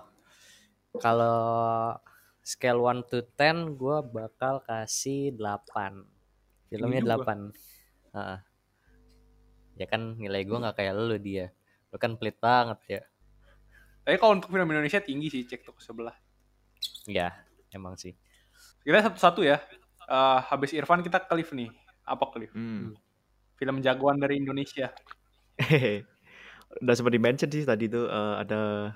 Speaker 3: Kalau scale 1 to 10 gua bakal kasih 8. Filmnya
Speaker 2: juga.
Speaker 3: 8. Heeh. Ya kan nilai gua nggak kayak lu dia. Lu kan pelit banget ya.
Speaker 2: Tapi kalau untuk film Indonesia tinggi sih, cek toko sebelah.
Speaker 3: Ya, emang sih.
Speaker 2: Kita satu-satu ya. Eh, habis Irfan kita Cliff nih. Apa Cliff?
Speaker 4: Hmm.
Speaker 2: Film jagoan dari Indonesia.
Speaker 4: Hehe. Udah sempat di-mention sih tadi tuh eh, ada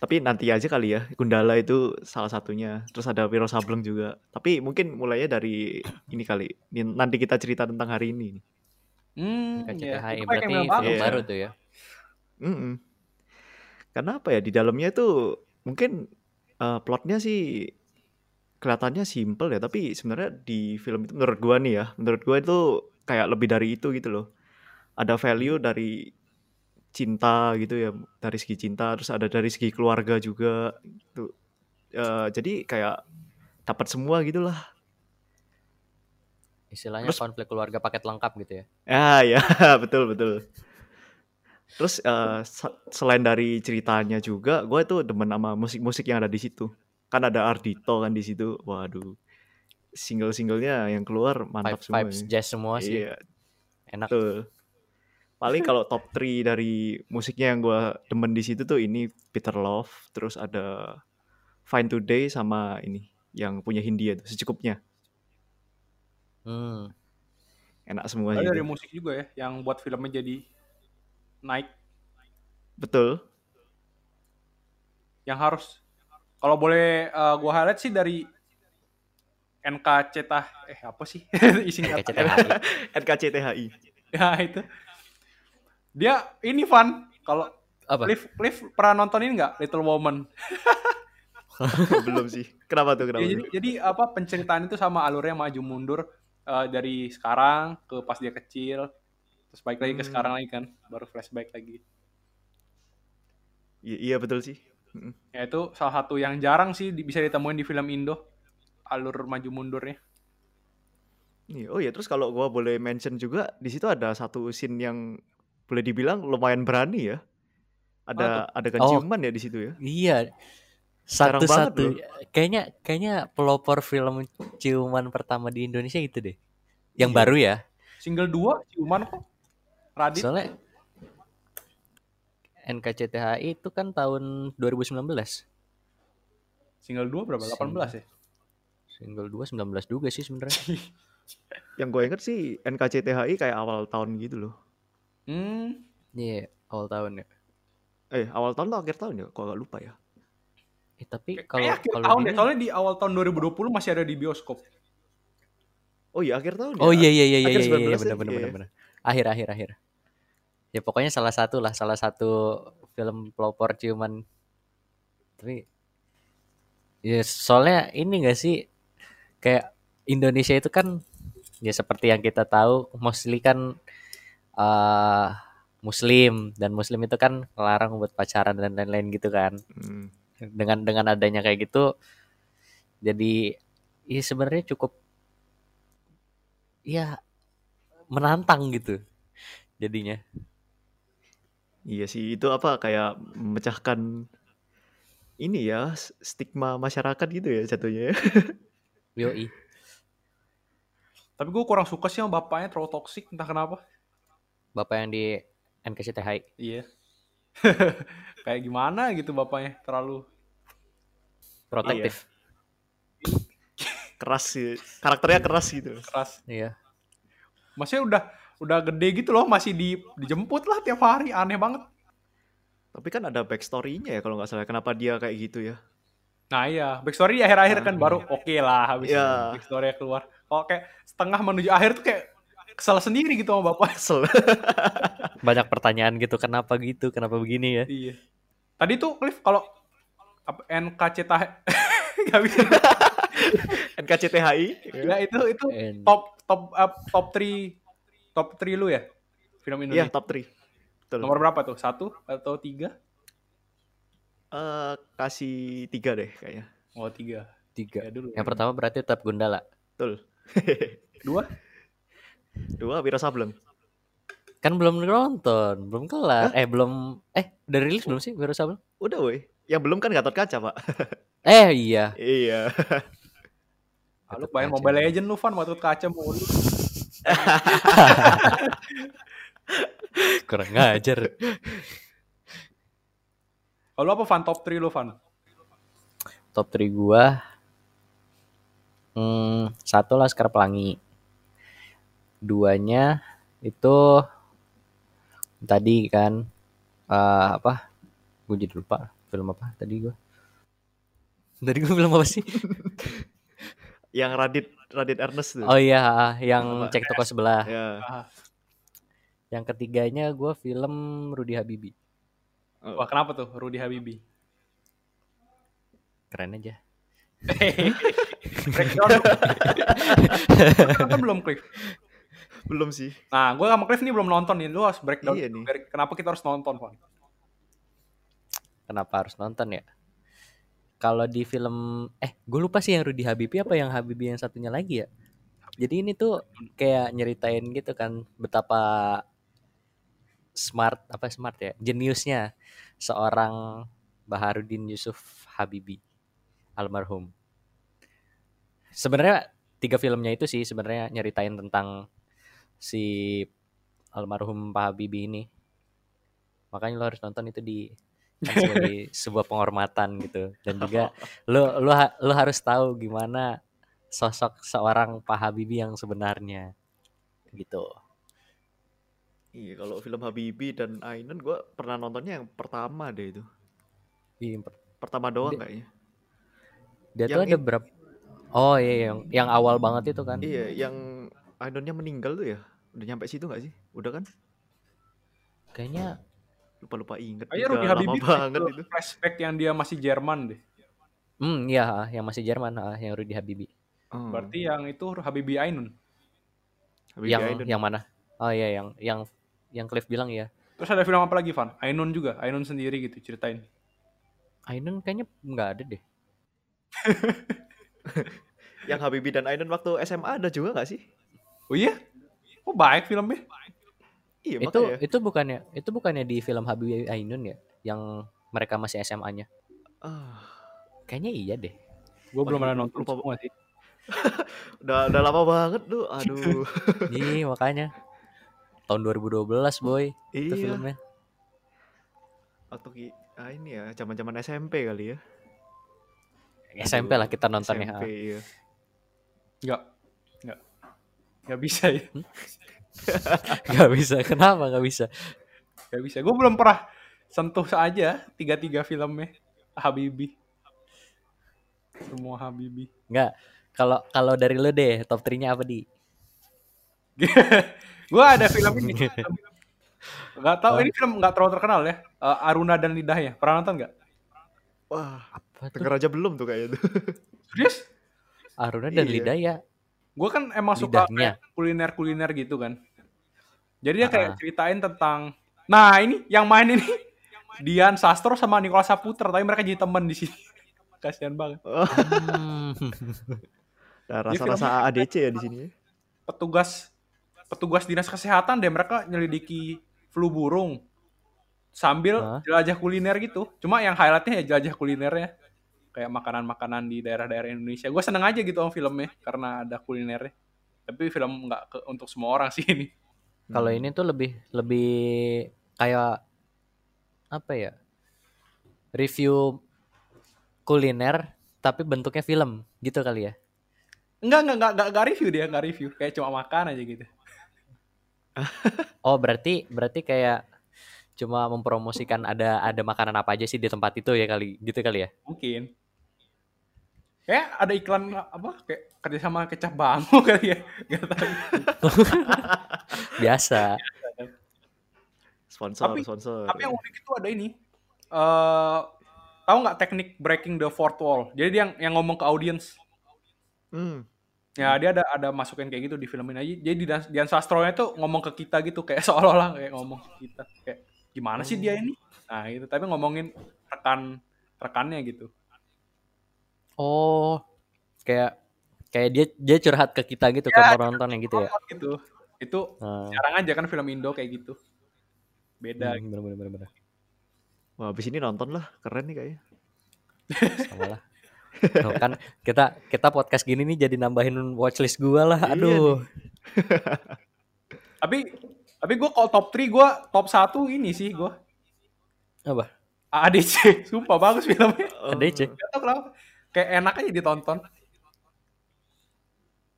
Speaker 4: tapi nanti aja kali ya. Gundala itu salah satunya. Terus ada Wiro Sableng juga. Tapi mungkin mulainya dari ini kali. Ini- Nanti kita cerita tentang hari ini. nih.
Speaker 2: Hmm, iya.
Speaker 3: KCTHI
Speaker 2: Itu kayak
Speaker 3: berarti
Speaker 2: yang
Speaker 3: film.
Speaker 4: Iya.
Speaker 3: baru tuh ya.
Speaker 4: Mm-mm. Karena apa ya di dalamnya tuh mungkin eh, plotnya sih kelihatannya simple ya, tapi sebenarnya di film itu menurut gua nih ya, menurut gua itu kayak lebih dari itu gitu loh. Ada value dari cinta gitu ya, dari segi cinta, terus ada dari segi keluarga juga gitu. Eh, jadi kayak dapat semua gitulah.
Speaker 3: Istilahnya
Speaker 4: Terus-
Speaker 3: konflik keluarga paket lengkap gitu ya.
Speaker 4: Ah ya, betul betul. Terus sa- selain dari ceritanya juga, gue tuh demen sama musik-musik yang ada di situ. Kan ada Ardito kan di situ. Waduh, single-singlenya yang keluar mantap
Speaker 3: Five
Speaker 4: semua.
Speaker 3: vibes
Speaker 4: ya.
Speaker 3: jazz semua sih.
Speaker 4: Iya,
Speaker 3: Enak.
Speaker 4: betul. Paling kalau top 3 dari musiknya yang gue demen di situ tuh ini Peter Love, terus ada Fine Today sama ini yang punya Hindia tuh secukupnya.
Speaker 3: Hmm.
Speaker 4: Enak semua
Speaker 2: Ada dari musik juga ya, yang buat filmnya jadi naik.
Speaker 4: Betul.
Speaker 2: Yang harus, kalau boleh eh, gua highlight sih dari NKCTH, eh apa sih? Isi
Speaker 3: KCTHI.
Speaker 4: NKCTHI.
Speaker 2: Ya itu. Dia ini Van, kalau
Speaker 3: Apa?
Speaker 2: Cliff, Cliff pernah nonton ini nggak Little Woman?
Speaker 4: belum sih. Kenapa tuh? Kenapa?
Speaker 2: Ya, jadi
Speaker 4: tuh?
Speaker 2: jadi apa penceritaan itu sama alurnya maju mundur eh, dari sekarang ke pas dia kecil terus balik lagi ke
Speaker 4: Hmm.
Speaker 2: sekarang lagi kan baru flashback lagi.
Speaker 4: Iya, iya betul sih. Mm.
Speaker 2: Ya itu salah satu yang jarang sih di- bisa ditemuin di film Indo alur maju mundurnya.
Speaker 4: Iya, Oh ya, terus kalau gua boleh mention juga di situ ada satu scene yang boleh dibilang lumayan berani ya. Ada ada
Speaker 3: Oh.
Speaker 4: ciuman ya di situ ya.
Speaker 3: Iya. Satu-satu kayaknya kayaknya pelopor film ciuman pertama di Indonesia itu deh. Yang
Speaker 4: Iya.
Speaker 3: baru ya.
Speaker 2: Single 2 ciuman kok. Radit
Speaker 3: Soalnya NKCTHI itu kan tahun 2019.
Speaker 2: single 2 berapa? 18 ya?
Speaker 3: Single 2 19 juga sih sebenarnya.
Speaker 4: Yang gue inget sih NKCTHI kayak awal tahun gitu loh.
Speaker 2: Hmm.
Speaker 3: Iya, awal tahun ya.
Speaker 4: Eh, awal tahun atau akhir tahun ya? Kok agak lupa ya.
Speaker 3: Eh, tapi kalau
Speaker 2: akhir
Speaker 3: kalau
Speaker 2: tahun deh, soalnya di awal tahun 2020 masih ada di bioskop.
Speaker 4: Oh iya, akhir tahun ya.
Speaker 3: Oh iya iya iya iya iya
Speaker 4: 19
Speaker 3: iya
Speaker 4: ya?
Speaker 3: benar benar
Speaker 4: Iya.
Speaker 3: benar benar. Akhir akhir akhir. Ya pokoknya salah satu lah, salah satu film pelopor ciuman. Tapi ya soalnya ini gak sih kayak Indonesia itu kan ya seperti yang kita tahu mostly kan eh muslim dan muslim itu kan melarang buat pacaran dan lain-lain gitu kan
Speaker 4: Hmm.
Speaker 3: dengan dengan adanya kayak gitu jadi ya sebenarnya cukup ya menantang gitu jadinya
Speaker 4: Iya sih, itu apa kayak memecahkan ini ya stigma masyarakat gitu ya jatuhnya ya.
Speaker 3: yoi
Speaker 2: Tapi gue kurang suka sih sama bapaknya terlalu toksik, entah kenapa.
Speaker 3: bapak yang di NKCTHI
Speaker 2: Iya. Kayak gimana gitu bapaknya, terlalu
Speaker 3: protektif
Speaker 4: Keras sih, karakternya keras gitu.
Speaker 2: keras.
Speaker 3: iya
Speaker 2: Maksudnya udah udah gede gitu loh, masih di, dijemput lah tiap hari, aneh banget.
Speaker 4: Tapi kan ada backstory-nya ya kalau nggak salah. Kenapa dia kayak gitu ya?
Speaker 2: Nah iya, backstory di akhir-akhir kan
Speaker 4: Ah,
Speaker 2: baru oke lah habis
Speaker 4: Iya.
Speaker 2: backstory keluar. Kalau kayak setengah menuju akhir tuh kayak kesal sendiri gitu sama bapak.
Speaker 4: Kesel.
Speaker 3: banyak pertanyaan gitu kenapa gitu kenapa begini ya
Speaker 2: iya. Tadi tuh Cliff kalau apa, NKCT nggak bisa.
Speaker 4: NKCTHI.
Speaker 2: Nah, itu itu top top up, top 3 top 3 lu ya film
Speaker 4: Iya,
Speaker 2: Indonesia.
Speaker 4: top 3. Betul.
Speaker 2: Nomor berapa tuh? Satu atau tiga?
Speaker 4: Eh, kasih tiga deh kayaknya.
Speaker 2: Oh tiga.
Speaker 3: tiga
Speaker 2: Ya dulu.
Speaker 3: yang pertama berarti tetap Gundala
Speaker 4: Betul.
Speaker 2: Dua?
Speaker 4: Dua Wira Sableng.
Speaker 3: kan belum nonton belum kelar eh belum eh udah rilis belum sih baru sabun
Speaker 4: Udah woi. Yang belum kan Gatot Kaca, Pak.
Speaker 3: eh iya
Speaker 4: iya.
Speaker 2: Ah, lu
Speaker 3: Gatot
Speaker 2: main
Speaker 3: Kaca.
Speaker 2: Mobile Legend lu Van, waktu kaca mulu.
Speaker 3: kurang ngajar
Speaker 2: Kalau apa Van? Top 3 lu Van?
Speaker 3: top 3 gua hmm, satu Laskar Pelangi. Duanya itu tadi kan eh, apa? Gue jadi lupa film apa tadi gua. Tadi gua film apa sih?
Speaker 4: Yang Radit Radit Ernest tuh.
Speaker 3: oh iya yang
Speaker 4: Apa?
Speaker 3: cek toko sebelah
Speaker 4: Ya.
Speaker 2: Ah,
Speaker 3: yang ketiganya gua film Rudy Habibi
Speaker 2: wah kenapa tuh Rudy Habibi?
Speaker 3: keren aja
Speaker 2: Breakdown. belum Cliff.
Speaker 4: Belum sih.
Speaker 2: Nah, gue sama Cliff nih belum nonton nih. Lu harus breakdown.
Speaker 4: Iya nih.
Speaker 2: Kenapa kita harus nonton, Van?
Speaker 3: kenapa harus nonton ya kalau di film eh gue lupa sih yang Rudy Habibi apa yang Habibi yang satunya lagi ya? Jadi ini tuh kayak nyeritain gitu kan betapa smart apa smart ya jeniusnya seorang Baharudin Yusuf Habibi almarhum. Sebenarnya tiga filmnya itu sih sebenarnya nyeritain tentang si almarhum Pak Habibie ini. Makanya lo harus nonton itu di kan sebagai sebuah penghormatan gitu dan juga lo lo lo harus tahu gimana sosok seorang Pak Habibie yang sebenarnya gitu
Speaker 4: Iya, kalau film Habibi dan Ainun gua pernah nontonnya yang pertama deh itu.
Speaker 3: Iya, per-
Speaker 4: Pertama doang
Speaker 3: Dia-
Speaker 4: kayaknya.
Speaker 3: dia
Speaker 4: Yang
Speaker 3: tuh ada berapa oh iya yang yang awal banget itu kan
Speaker 4: Iya, yang Ainunnya meninggal tuh ya. Udah nyampe situ gak sih? Udah kan?
Speaker 3: kayaknya
Speaker 4: Lupa-lupa inget.
Speaker 2: Kayaknya Rudy
Speaker 4: lama
Speaker 2: Habibi
Speaker 4: banget itu.
Speaker 2: flashback yang dia masih Jerman deh.
Speaker 3: Hmm, iya, yang masih Jerman, ah, yang Rudy Habibi.
Speaker 4: Oh,
Speaker 2: Berarti yang itu Habibie Ainun.
Speaker 4: Habibie
Speaker 3: yang
Speaker 4: Ainun.
Speaker 3: yang mana? Oh iya, yang yang yang Cliff bilang ya.
Speaker 2: Terus ada film apa lagi, Van? Ainun juga. Ainun sendiri gitu, ceritain.
Speaker 3: Ainun kayaknya nggak ada deh.
Speaker 4: Yang Habibie dan Ainun waktu SMA ada juga gak sih?
Speaker 2: Oh iya? Oh baik filmnya.
Speaker 4: Iya
Speaker 3: itu
Speaker 4: makanya.
Speaker 3: itu bukannya itu bukannya di film Habibie Ainun ya yang mereka masih SMA-nya.
Speaker 4: Ah,
Speaker 3: Kayaknya iya deh.
Speaker 2: Gue belum pernah nonton
Speaker 4: lupa-
Speaker 2: semua sih.
Speaker 4: udah udah lama banget tuh. Aduh.
Speaker 3: Iya, makanya. Tahun 2012, boy. Itu
Speaker 4: iya.
Speaker 3: filmnya.
Speaker 4: Waktu ki- ah, ini ya zaman-zaman SMP kali ya.
Speaker 3: SMP lah kita nontonnya.
Speaker 4: SMP iya.
Speaker 2: Enggak. Enggak. Enggak bisa ya.
Speaker 3: Gak bisa. Kenapa gak bisa?
Speaker 2: Enggak bisa. Gue belum pernah sentuh saja tiga-tiga filmnya Habibie. Semua Habibie.
Speaker 3: Nggak. Kalau kalau dari lu deh, top 3-nya apa di?
Speaker 2: gue ada film ini. Gak tahu ini film nggak terlalu terkenal ya. Eh, Aruna dan Lidahnya. Pernah nonton nggak?
Speaker 4: Wah,
Speaker 3: Apa
Speaker 4: denger aja belum tuh kayaknya tuh.
Speaker 2: Serius?
Speaker 3: Aruna dan
Speaker 4: Iya.
Speaker 3: Lidaya.
Speaker 2: Gue kan emang suka
Speaker 3: Lidahnya.
Speaker 2: kuliner-kuliner gitu kan. Jadi dia kayak
Speaker 3: Ah.
Speaker 2: ceritain tentang Nah, ini yang main ini Dian Sastro sama Nicholas Saputra, tapi mereka jadi teman di sini. Kasihan banget.
Speaker 3: Hmm.
Speaker 4: Nah, rasa-rasa ADC ya di sini ya.
Speaker 2: Petugas petugas dinas kesehatan deh mereka nyelidiki flu burung sambil jelajah kuliner gitu. Cuma yang highlightnya ya jelajah kulinernya. Kayak makanan-makanan di daerah-daerah Indonesia. Gue seneng aja gitu om filmnya karena ada kulinernya. Tapi film nggak ke- untuk semua orang sih ini.
Speaker 3: Kalau ini tuh lebih lebih kayak apa ya? Review kuliner tapi bentuknya film gitu kali ya.
Speaker 2: Enggak, enggak, enggak, enggak, enggak review dia, enggak review. Kayak cuma makan aja gitu.
Speaker 3: Oh, berarti berarti kayak cuma mempromosikan ada ada makanan apa aja sih di tempat itu ya kali gitu kali ya.
Speaker 2: Mungkin. Kayak ada iklan apa? Kayak kerjasama kecap bango kali ya. Gak tahu.
Speaker 3: Biasa.
Speaker 4: Sponsor,
Speaker 2: Tapi-
Speaker 4: sponsor.
Speaker 2: Tapi yang unik itu ada ini. eh tahu nggak teknik breaking the fourth wall? Jadi dia yang, yang ngomong ke audiens.
Speaker 4: Hmm.
Speaker 2: Ya dia ada ada masukin kayak gitu di film ini aja. Jadi Dian, Dian Sastronya tuh ngomong ke kita gitu kayak seolah-olah kayak ngomong ke kita kayak gimana sih dia ini? Nah itu tapi ngomongin rekan rekannya gitu.
Speaker 3: Oh, kayak kayak dia dia curhat ke kita gitu ke
Speaker 2: Ya,
Speaker 3: penontonnya gitu ya.
Speaker 2: Gitu. Itu
Speaker 3: Nah,
Speaker 2: jarang aja kan film Indo kayak gitu. Beda.
Speaker 3: hmm, bener bener bener bener.
Speaker 4: Wah, abis ini nonton lah. Keren nih kayaknya.
Speaker 3: Sama lah. Tuh kan kita kita podcast gini nih jadi nambahin watchlist gua lah.
Speaker 4: Iya
Speaker 3: Aduh.
Speaker 2: Tapi tapi gue kalau top 3 gue top 1 ini sih gue
Speaker 3: Apa?
Speaker 2: ADC. Sumpah bagus filmnya.
Speaker 3: ADC.
Speaker 2: Gak tau kenapa. Kayak enak aja ditonton.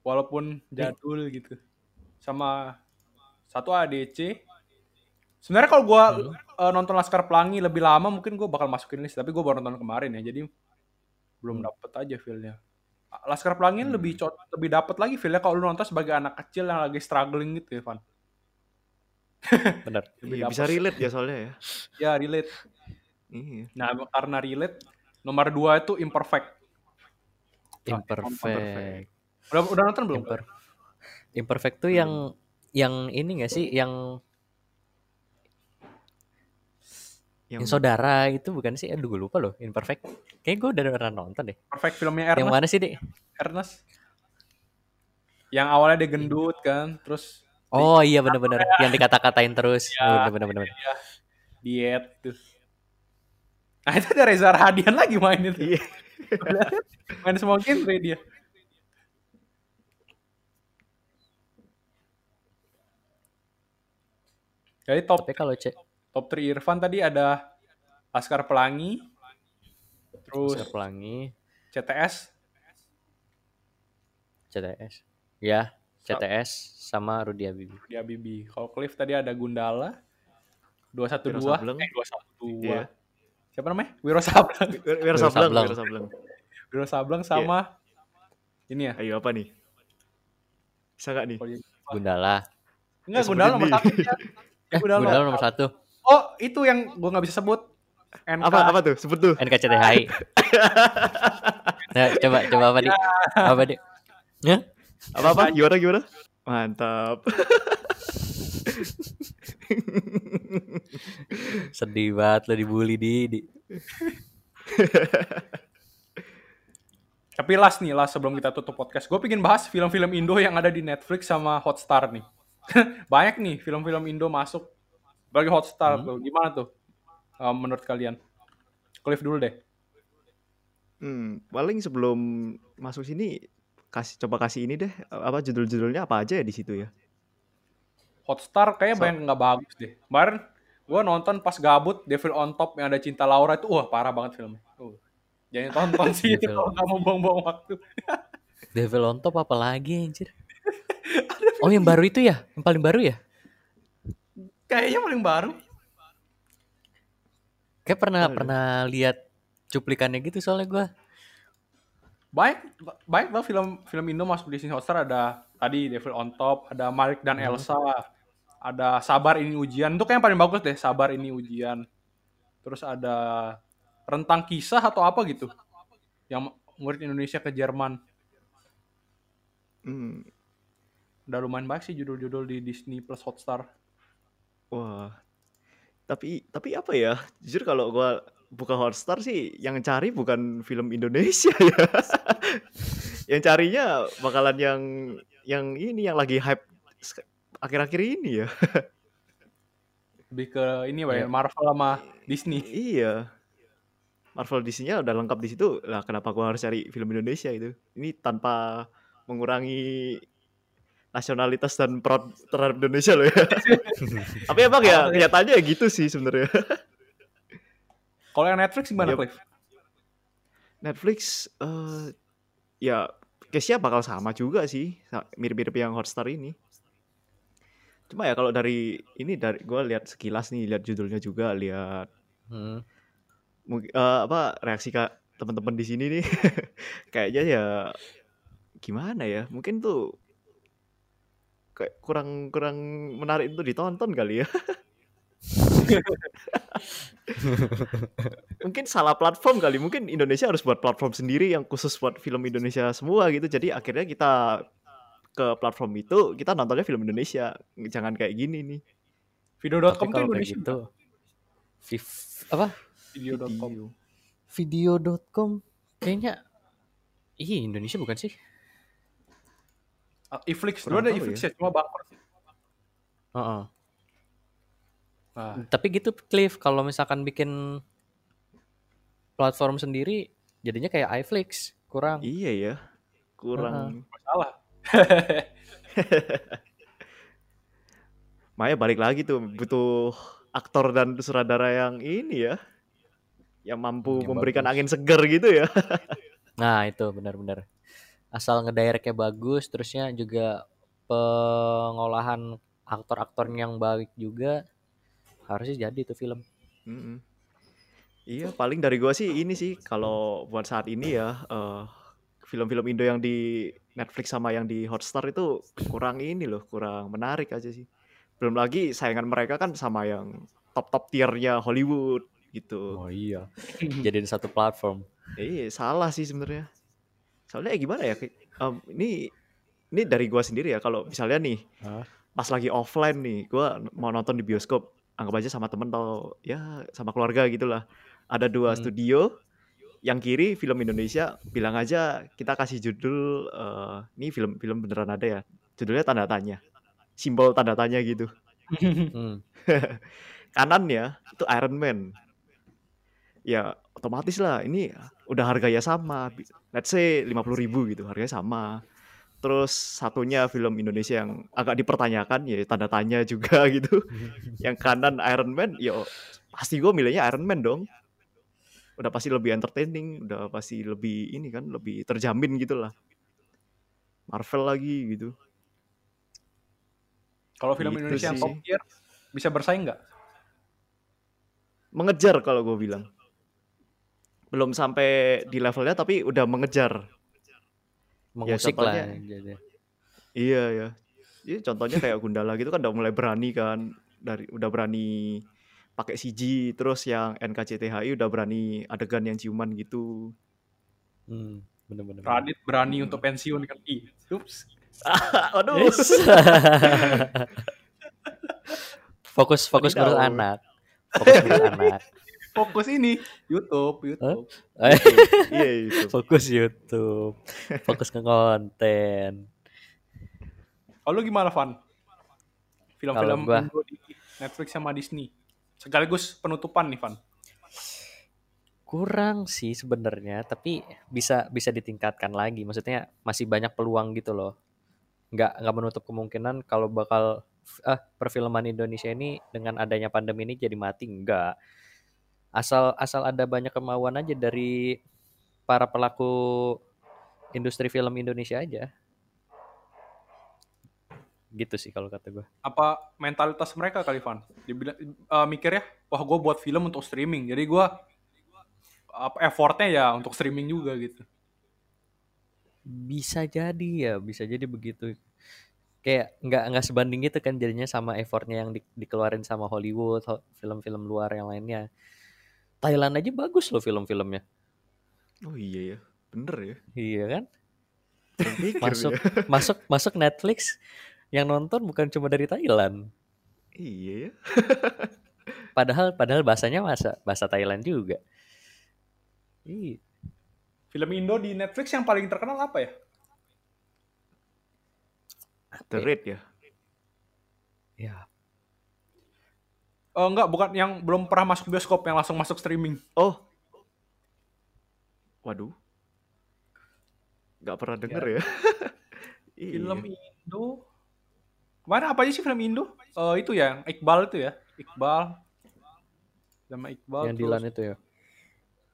Speaker 2: Walaupun jadul gitu. Sama satu ADC. Sebenarnya kalau gue nonton Laskar Pelangi lebih lama mungkin gue bakal masukin list. Tapi gue baru nonton kemarin ya. Jadi belum dapet aja feelnya. Laskar Pelangi lebih co- lebih dapet lagi feelnya kalau lu nonton sebagai anak kecil yang lagi struggling gitu ya, Van.
Speaker 3: Bener.
Speaker 2: Lebih
Speaker 4: Iya, bisa relate ya soalnya ya.
Speaker 2: Ya, relate.
Speaker 4: Iya.
Speaker 2: Nah, karena relate, nomor dua itu imperfect.
Speaker 3: Imperfect.
Speaker 2: Udah, udah nonton belum?
Speaker 3: Imper Imperfect tuh yang yang ini gak sih yang yang saudara itu bukan sih? Aduh gue lupa loh. Imperfect. Kayaknya gue udah pernah nonton deh.
Speaker 2: Perfect filmnya
Speaker 3: Yang
Speaker 2: Ernest.
Speaker 3: mana sih, Dek?
Speaker 2: Ernest. Yang awalnya dia gendut kan, terus
Speaker 3: Oh iya bener-bener yang dikata-katain terus.
Speaker 2: Ya.
Speaker 3: Bener-bener.
Speaker 2: diet tuh. Nah itu ada Reza Radian lagi main itu.
Speaker 4: Iya.
Speaker 2: Main semua genre dia. Jadi top
Speaker 3: Tapi kalau cek
Speaker 2: top 3 Irfan tadi ada Laskar Pelangi, terus
Speaker 3: Oscar Pelangi,
Speaker 2: CTS,
Speaker 3: CTS. Ya, CTS sama Rudy Habibie.
Speaker 2: di Habibie. Kalau Cliff tadi ada Gundala, 212,
Speaker 4: Wiro Sableng.
Speaker 2: eh 212.
Speaker 4: Iya.
Speaker 2: Siapa namanya? Wiro Sableng.
Speaker 4: Wir-
Speaker 3: Wiro
Speaker 4: Sableng. Wiro Sableng.
Speaker 2: Wiro Sableng sama ini ya.
Speaker 4: Ayo apa nih? Bisa nggak nih?
Speaker 3: Gundala.
Speaker 2: Enggak,
Speaker 4: Ya,
Speaker 2: Gundala nomor satu ya. Gundala.
Speaker 3: Gundala nomor satu.
Speaker 2: Oh, itu yang gua nggak bisa sebut. NK
Speaker 4: Apa apa tuh? Sebut tuh.
Speaker 3: NKCTHI. nah, coba coba apa nih? Apa nih? Ya?
Speaker 4: Apa apa? Gimana gimana? Mantap.
Speaker 3: Sedih banget lo dibully di, di.
Speaker 2: Tapi last nih, last sebelum kita tutup podcast, gue pengen bahas film-film Indo yang ada di Netflix sama Hotstar nih. Banyak nih film-film Indo masuk bagi Hotstar
Speaker 3: Hmm.
Speaker 2: tuh. Gimana tuh uh, menurut kalian? Cliff dulu deh.
Speaker 4: Hmm, paling sebelum masuk sini kasih coba kasih ini deh apa judul-judulnya apa aja ya di situ ya.
Speaker 2: Hotstar kayaknya
Speaker 4: So-
Speaker 2: banyak nggak bagus deh. Kemarin gue nonton pas gabut Devil on Top yang ada Cinta Laura itu, wah parah banget filmnya. Uh, jangan tonton sih itu kalau nggak mau buang-buang waktu.
Speaker 3: Devil on top apa lagi anjir? Oh yang baru itu ya? Yang paling baru ya?
Speaker 2: Kayaknya paling baru.
Speaker 3: Kayak pernah
Speaker 4: Aduh.
Speaker 3: pernah lihat cuplikannya gitu soalnya gua.
Speaker 2: Baik, baik banget film film Indo masuk di sini ada tadi Devil on Top, ada Malik dan
Speaker 3: Hmm.
Speaker 2: Ada Sabar ini ujian. Itu kayak yang paling bagus deh, Sabar ini ujian. Terus ada Rentang Kisah atau apa gitu. Yang murid Indonesia ke Jerman.
Speaker 4: Hmm,
Speaker 2: Udah lumayan baik sih judul-judul di Disney Plus Hotstar.
Speaker 4: wah. Tapi tapi apa ya? Jujur kalau gua buka Hotstar sih yang cari bukan film Indonesia ya. yang carinya bakalan yang yang ini yang lagi hype akhir-akhir ini ya.
Speaker 2: Lebih ke ini Pak, ya,
Speaker 3: Iya.
Speaker 2: Marvel sama Disney.
Speaker 4: Iya. Marvel Disney-nya udah lengkap di situ. Lah kenapa gua harus cari film Indonesia itu? Ini tanpa mengurangi nasionalitas dan proud terhadap Indonesia loh ya. Tapi emang ya kenyataannya ya gitu sih sebenarnya.
Speaker 2: Kalau yang Netflix gimana,
Speaker 4: Yep.
Speaker 2: Cliff?
Speaker 4: Netflix eh ya case-nya bakal sama juga sih, mirip-mirip yang Hotstar ini. Cuma ya kalau dari ini dari gua lihat sekilas nih, lihat judulnya juga, lihat
Speaker 3: Hmm.
Speaker 4: eh, apa reaksi kak teman-teman di sini nih. Kayaknya ya gimana ya mungkin tuh kayak kurang kurang menarik untuk ditonton kali ya. Mungkin salah platform kali mungkin Indonesia harus buat platform sendiri yang khusus buat film Indonesia semua gitu. Jadi akhirnya kita ke platform itu kita nontonnya film Indonesia jangan kayak gini nih
Speaker 3: Tapi
Speaker 2: Video.com
Speaker 3: kayak
Speaker 2: Indonesia.
Speaker 3: gitu, Viv- apa
Speaker 2: Video.com.
Speaker 4: Video.
Speaker 3: video.com kayaknya Ih, Indonesia bukan sih?
Speaker 2: Ah, Iflix, dulu ada Iflix
Speaker 4: ya.
Speaker 2: ya, cuma bangkrut.
Speaker 3: Heeh.
Speaker 2: Nah,
Speaker 3: Tapi gitu Cliff, kalau misalkan bikin platform sendiri jadinya kayak iFlix, kurang.
Speaker 4: iya ya kurang
Speaker 2: masalah.
Speaker 4: Maya balik lagi tuh butuh aktor dan sutradara yang ini ya yang mampu
Speaker 3: Yang
Speaker 4: memberikan
Speaker 3: bagus.
Speaker 4: angin segar gitu ya.
Speaker 3: Nah, itu benar-benar. Asal ngedirectnya bagus, terusnya juga pengolahan aktor-aktor yang baik juga harusnya jadi tuh film.
Speaker 4: Mm-mm. Iya, paling dari gua sih ini sih kalau buat saat ini ya eh, film-film Indo yang di Netflix sama yang di Hotstar itu kurang ini loh, kurang menarik aja sih. Belum lagi saingan mereka kan sama yang top-top tiernya Hollywood gitu.
Speaker 3: Oh iya. Jadiin satu platform.
Speaker 4: Iya, salah sih sebenarnya. Soalnya ya gimana ya? em, ini ini dari gua sendiri ya. Kalau misalnya nih
Speaker 3: Hah?
Speaker 4: pas lagi offline nih, gua mau nonton di bioskop, anggap aja sama temen atau ya sama keluarga gitulah. Ada dua
Speaker 3: Hmm.
Speaker 4: studio, yang kiri film Indonesia, bilang aja kita kasih judul eh ini film-film beneran ada ya. Judulnya tanda tanya. Simbol tanda tanya gitu.
Speaker 3: Hmm.
Speaker 4: Kanannya itu Iron Man. Ya otomatis lah ini udah harganya sama. Let's say 50.000 ribu gitu, harganya sama. Terus satunya film Indonesia yang agak dipertanyakan ya tanda tanya juga gitu. yang kanan Iron Man, ya pasti gue milihnya Iron Man dong. Udah pasti lebih entertaining, udah pasti lebih ini kan, lebih terjamin gitu lah. Marvel lagi gitu.
Speaker 2: Kalau film
Speaker 4: Gitu
Speaker 2: Indonesia yang
Speaker 4: sih.
Speaker 2: top tier bisa bersaing nggak?
Speaker 4: Mengejar kalau gue bilang. Belum sampai di levelnya tapi udah mengejar.
Speaker 3: Mengusik
Speaker 4: contohnya-
Speaker 3: lah. Jadi.
Speaker 4: Iya ya. Jadi contohnya kayak Gundala gitu kan udah mulai berani kan dari udah berani pakai CG terus yang NKCTHI udah berani adegan yang ciuman gitu.
Speaker 3: Hmm, bener-bener.
Speaker 2: Radit berani
Speaker 4: Hmm.
Speaker 2: untuk pensiun kan. Ih, ups.
Speaker 4: Waduh.
Speaker 3: Yes. fokus fokus ngurus anak. Fokus ngurus anak.
Speaker 2: Fokus ini YouTube, YouTube.
Speaker 3: Eh,
Speaker 4: Iya itu.
Speaker 3: fokus YouTube. Fokus ke konten.
Speaker 2: Kalau lu gimana, Van? Film-film di Netflix sama Disney. Sekaligus penutupan nih, Van.
Speaker 3: Kurang sih sebenarnya, tapi bisa bisa ditingkatkan lagi. Maksudnya masih banyak peluang gitu loh. Nggak nggak menutup kemungkinan kalau bakal ah perfilman Indonesia ini dengan adanya pandemi ini jadi mati enggak. Asal asal ada banyak kemauan aja dari para pelaku industri film Indonesia aja. Gitu sih kalau kata gue.
Speaker 2: Apa mentalitas mereka kali, Van? Dibilang, eh, mikirnya, wah gue buat film untuk streaming. Jadi gue apa effortnya ya untuk streaming juga gitu.
Speaker 3: Bisa jadi ya, bisa jadi begitu. Kayak nggak nggak sebanding gitu kan jadinya sama effortnya yang di- dikeluarin sama Hollywood, ho- film-film luar yang lainnya. Thailand aja bagus loh film-filmnya.
Speaker 4: Oh iya ya. Bener ya.
Speaker 3: Iya kan? Masuk
Speaker 4: ya.
Speaker 3: masuk masuk Netflix yang nonton bukan cuma dari Thailand.
Speaker 4: Iya ya.
Speaker 3: Padahal padahal bahasanya bahasa bahasa Thailand juga. Iya.
Speaker 2: Film Indo di Netflix yang paling terkenal apa ya?
Speaker 4: The Raid ya.
Speaker 3: Ya,
Speaker 2: Oh enggak, bukan yang belum pernah masuk bioskop, yang langsung masuk streaming.
Speaker 4: Oh. Waduh. Gak pernah denger ya. Iya.
Speaker 2: Film Indo. Kemarin apa aja sih film Indo? Eh itu ya, Iqbal itu ya. Iqbal. Sama Iqbal.
Speaker 3: yang
Speaker 2: terus-
Speaker 3: Dilan itu ya.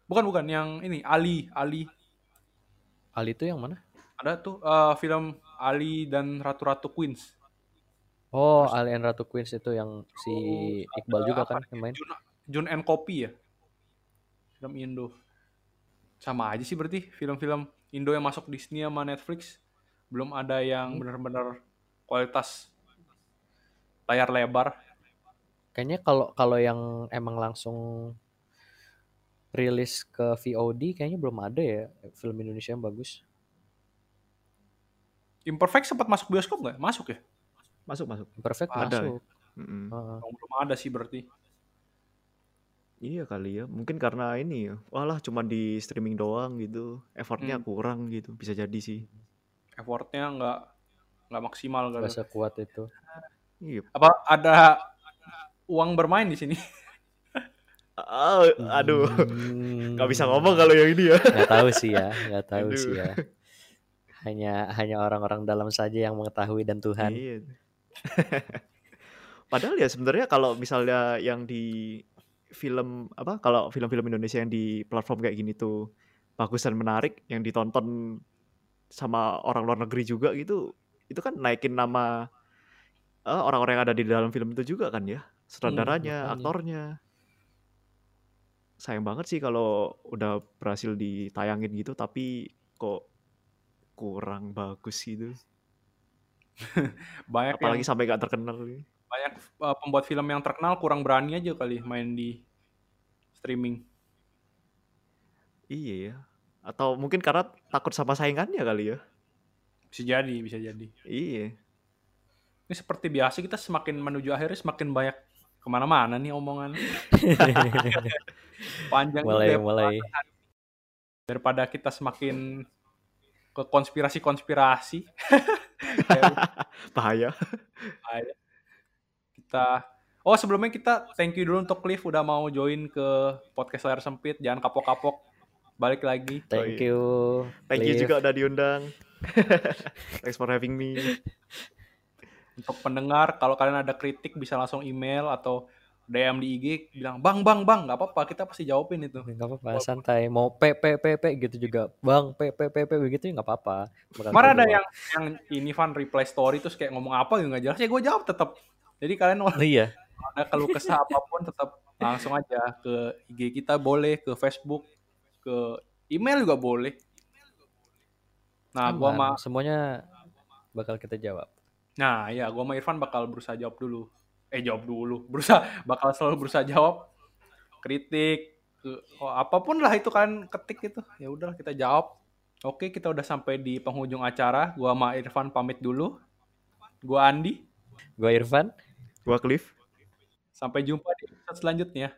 Speaker 2: Bukan, bukan. Yang ini, Ali. Ali.
Speaker 3: Ali itu yang mana?
Speaker 2: Ada tuh eh, film Ali dan Ratu-Ratu Queens.
Speaker 3: Oh, Ali and Ratu Queens itu yang si Iqbal juga kan yang main.
Speaker 2: Jun, Jun and Kopi ya. Film Indo. Sama aja sih berarti film-film Indo yang masuk Disney sama Netflix. Belum ada yang
Speaker 3: Hmm.
Speaker 2: benar-benar kualitas layar lebar.
Speaker 3: Kayaknya kalau kalau yang emang langsung rilis ke VOD kayaknya belum ada ya film Indonesia yang bagus.
Speaker 2: Imperfect sempat masuk bioskop nggak? Masuk ya?
Speaker 4: Masuk masuk.
Speaker 3: Perfect
Speaker 4: Ada
Speaker 3: masuk.
Speaker 2: Oh, belum ada sih berarti.
Speaker 4: Iya kali ya. Mungkin karena ini ya. Walah cuma di streaming doang gitu. Effortnya
Speaker 2: Hmm.
Speaker 4: kurang gitu. Bisa jadi sih.
Speaker 2: Effortnya nggak nggak maksimal kali.
Speaker 3: Nggak sekuat itu.
Speaker 4: Iya.
Speaker 2: Apa ada uang bermain di sini?
Speaker 4: Ah, aduh.
Speaker 3: Hmm.
Speaker 4: Gak bisa ngomong kalau yang ini ya.
Speaker 3: Nggak tahu sih ya, nggak tahu
Speaker 4: Aduh.
Speaker 3: sih ya. Hanya hanya orang-orang dalam saja yang mengetahui dan Tuhan.
Speaker 4: Iya. Padahal ya sebenarnya kalau misalnya yang di film apa kalau film-film Indonesia yang di platform kayak gini tuh bagus dan menarik yang ditonton sama orang luar negeri juga gitu itu kan naikin nama eh, orang-orang yang ada di dalam film itu juga kan ya sutradaranya
Speaker 3: makanya.
Speaker 4: aktornya sayang banget sih kalau udah berhasil ditayangin gitu tapi kok kurang bagus gitu
Speaker 2: Banyak
Speaker 4: apalagi
Speaker 2: yang,
Speaker 4: sampai gak terkenal
Speaker 2: banyak uh, pembuat film yang terkenal kurang berani aja kali main di streaming.
Speaker 4: Iya ya. Atau mungkin karena takut sama saingannya kali ya.
Speaker 2: Bisa jadi, bisa jadi.
Speaker 4: Iya.
Speaker 2: Ini seperti biasa kita semakin menuju akhirnya semakin banyak ke mana-mana nih omongan. Panjang
Speaker 3: mulai
Speaker 2: juga ya,
Speaker 3: mulai
Speaker 2: daripada kita semakin ke konspirasi-konspirasi. Kayak
Speaker 4: Bahaya.
Speaker 2: aja. Kita Oh sebelumnya kita thank you dulu untuk Cliff udah mau join ke podcast layar sempit. Jangan kapok-kapok. Balik lagi.
Speaker 3: thank you.
Speaker 4: Thank you
Speaker 3: Cliff.
Speaker 4: juga udah diundang. Thanks for having me.
Speaker 2: Untuk pendengar, kalau kalian ada kritik bisa langsung email atau DM di IG bilang bang bang bang nggak apa-apa kita pasti jawabin itu.
Speaker 3: Gak apa-apa, santai. Mau p p p p gitu juga, bang p p p p begitu nggak apa-apa.
Speaker 2: Kemarin ada yang yang ini Van reply story terus kayak ngomong apa gitu nggak jelas ya gue jawab tetap. Jadi kalian.
Speaker 3: Oh, iya,
Speaker 2: ada keluh kesah apa pun tetap langsung aja ke IG kita boleh ke Facebook ke email juga boleh. Nah gua
Speaker 3: aman.
Speaker 2: sama
Speaker 3: semuanya bakal kita jawab.
Speaker 2: Nah ya gua sama Irfan bakal berusaha jawab dulu. eh jawab dulu. Berusaha bakal selalu berusaha jawab. Kritik ke- oh, apa pun lah itu kan ketik itu. Ya udah kita jawab. Oke kita udah sampai di penghujung acara. Gua sama Irfan pamit dulu. Gua Andi.
Speaker 3: Gue Irfan.
Speaker 4: Gua Cliff.
Speaker 2: sampai jumpa di episode selanjutnya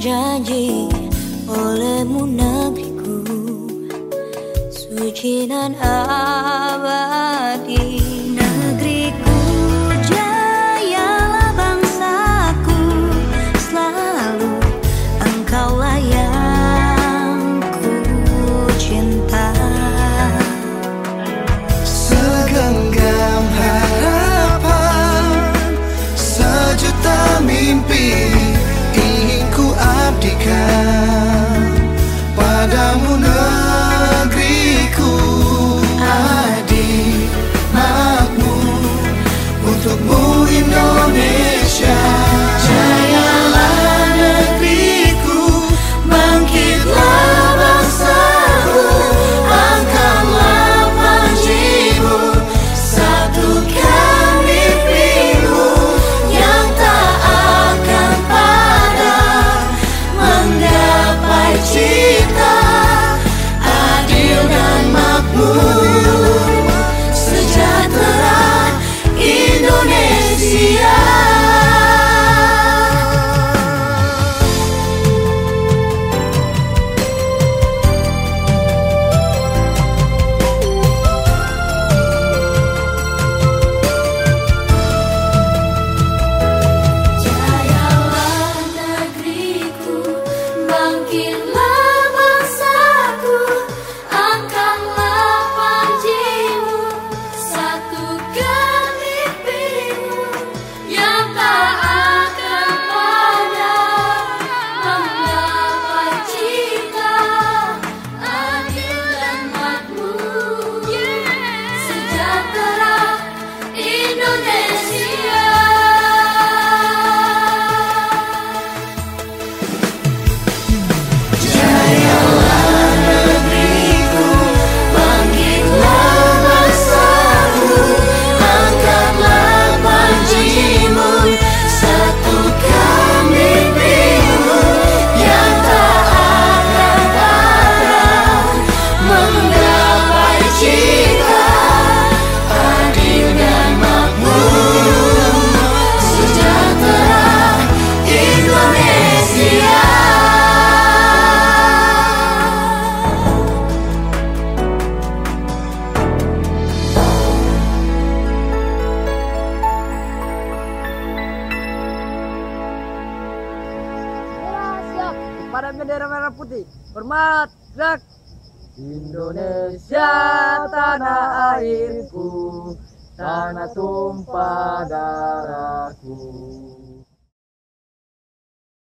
Speaker 5: janji olehmu negeriku suci dan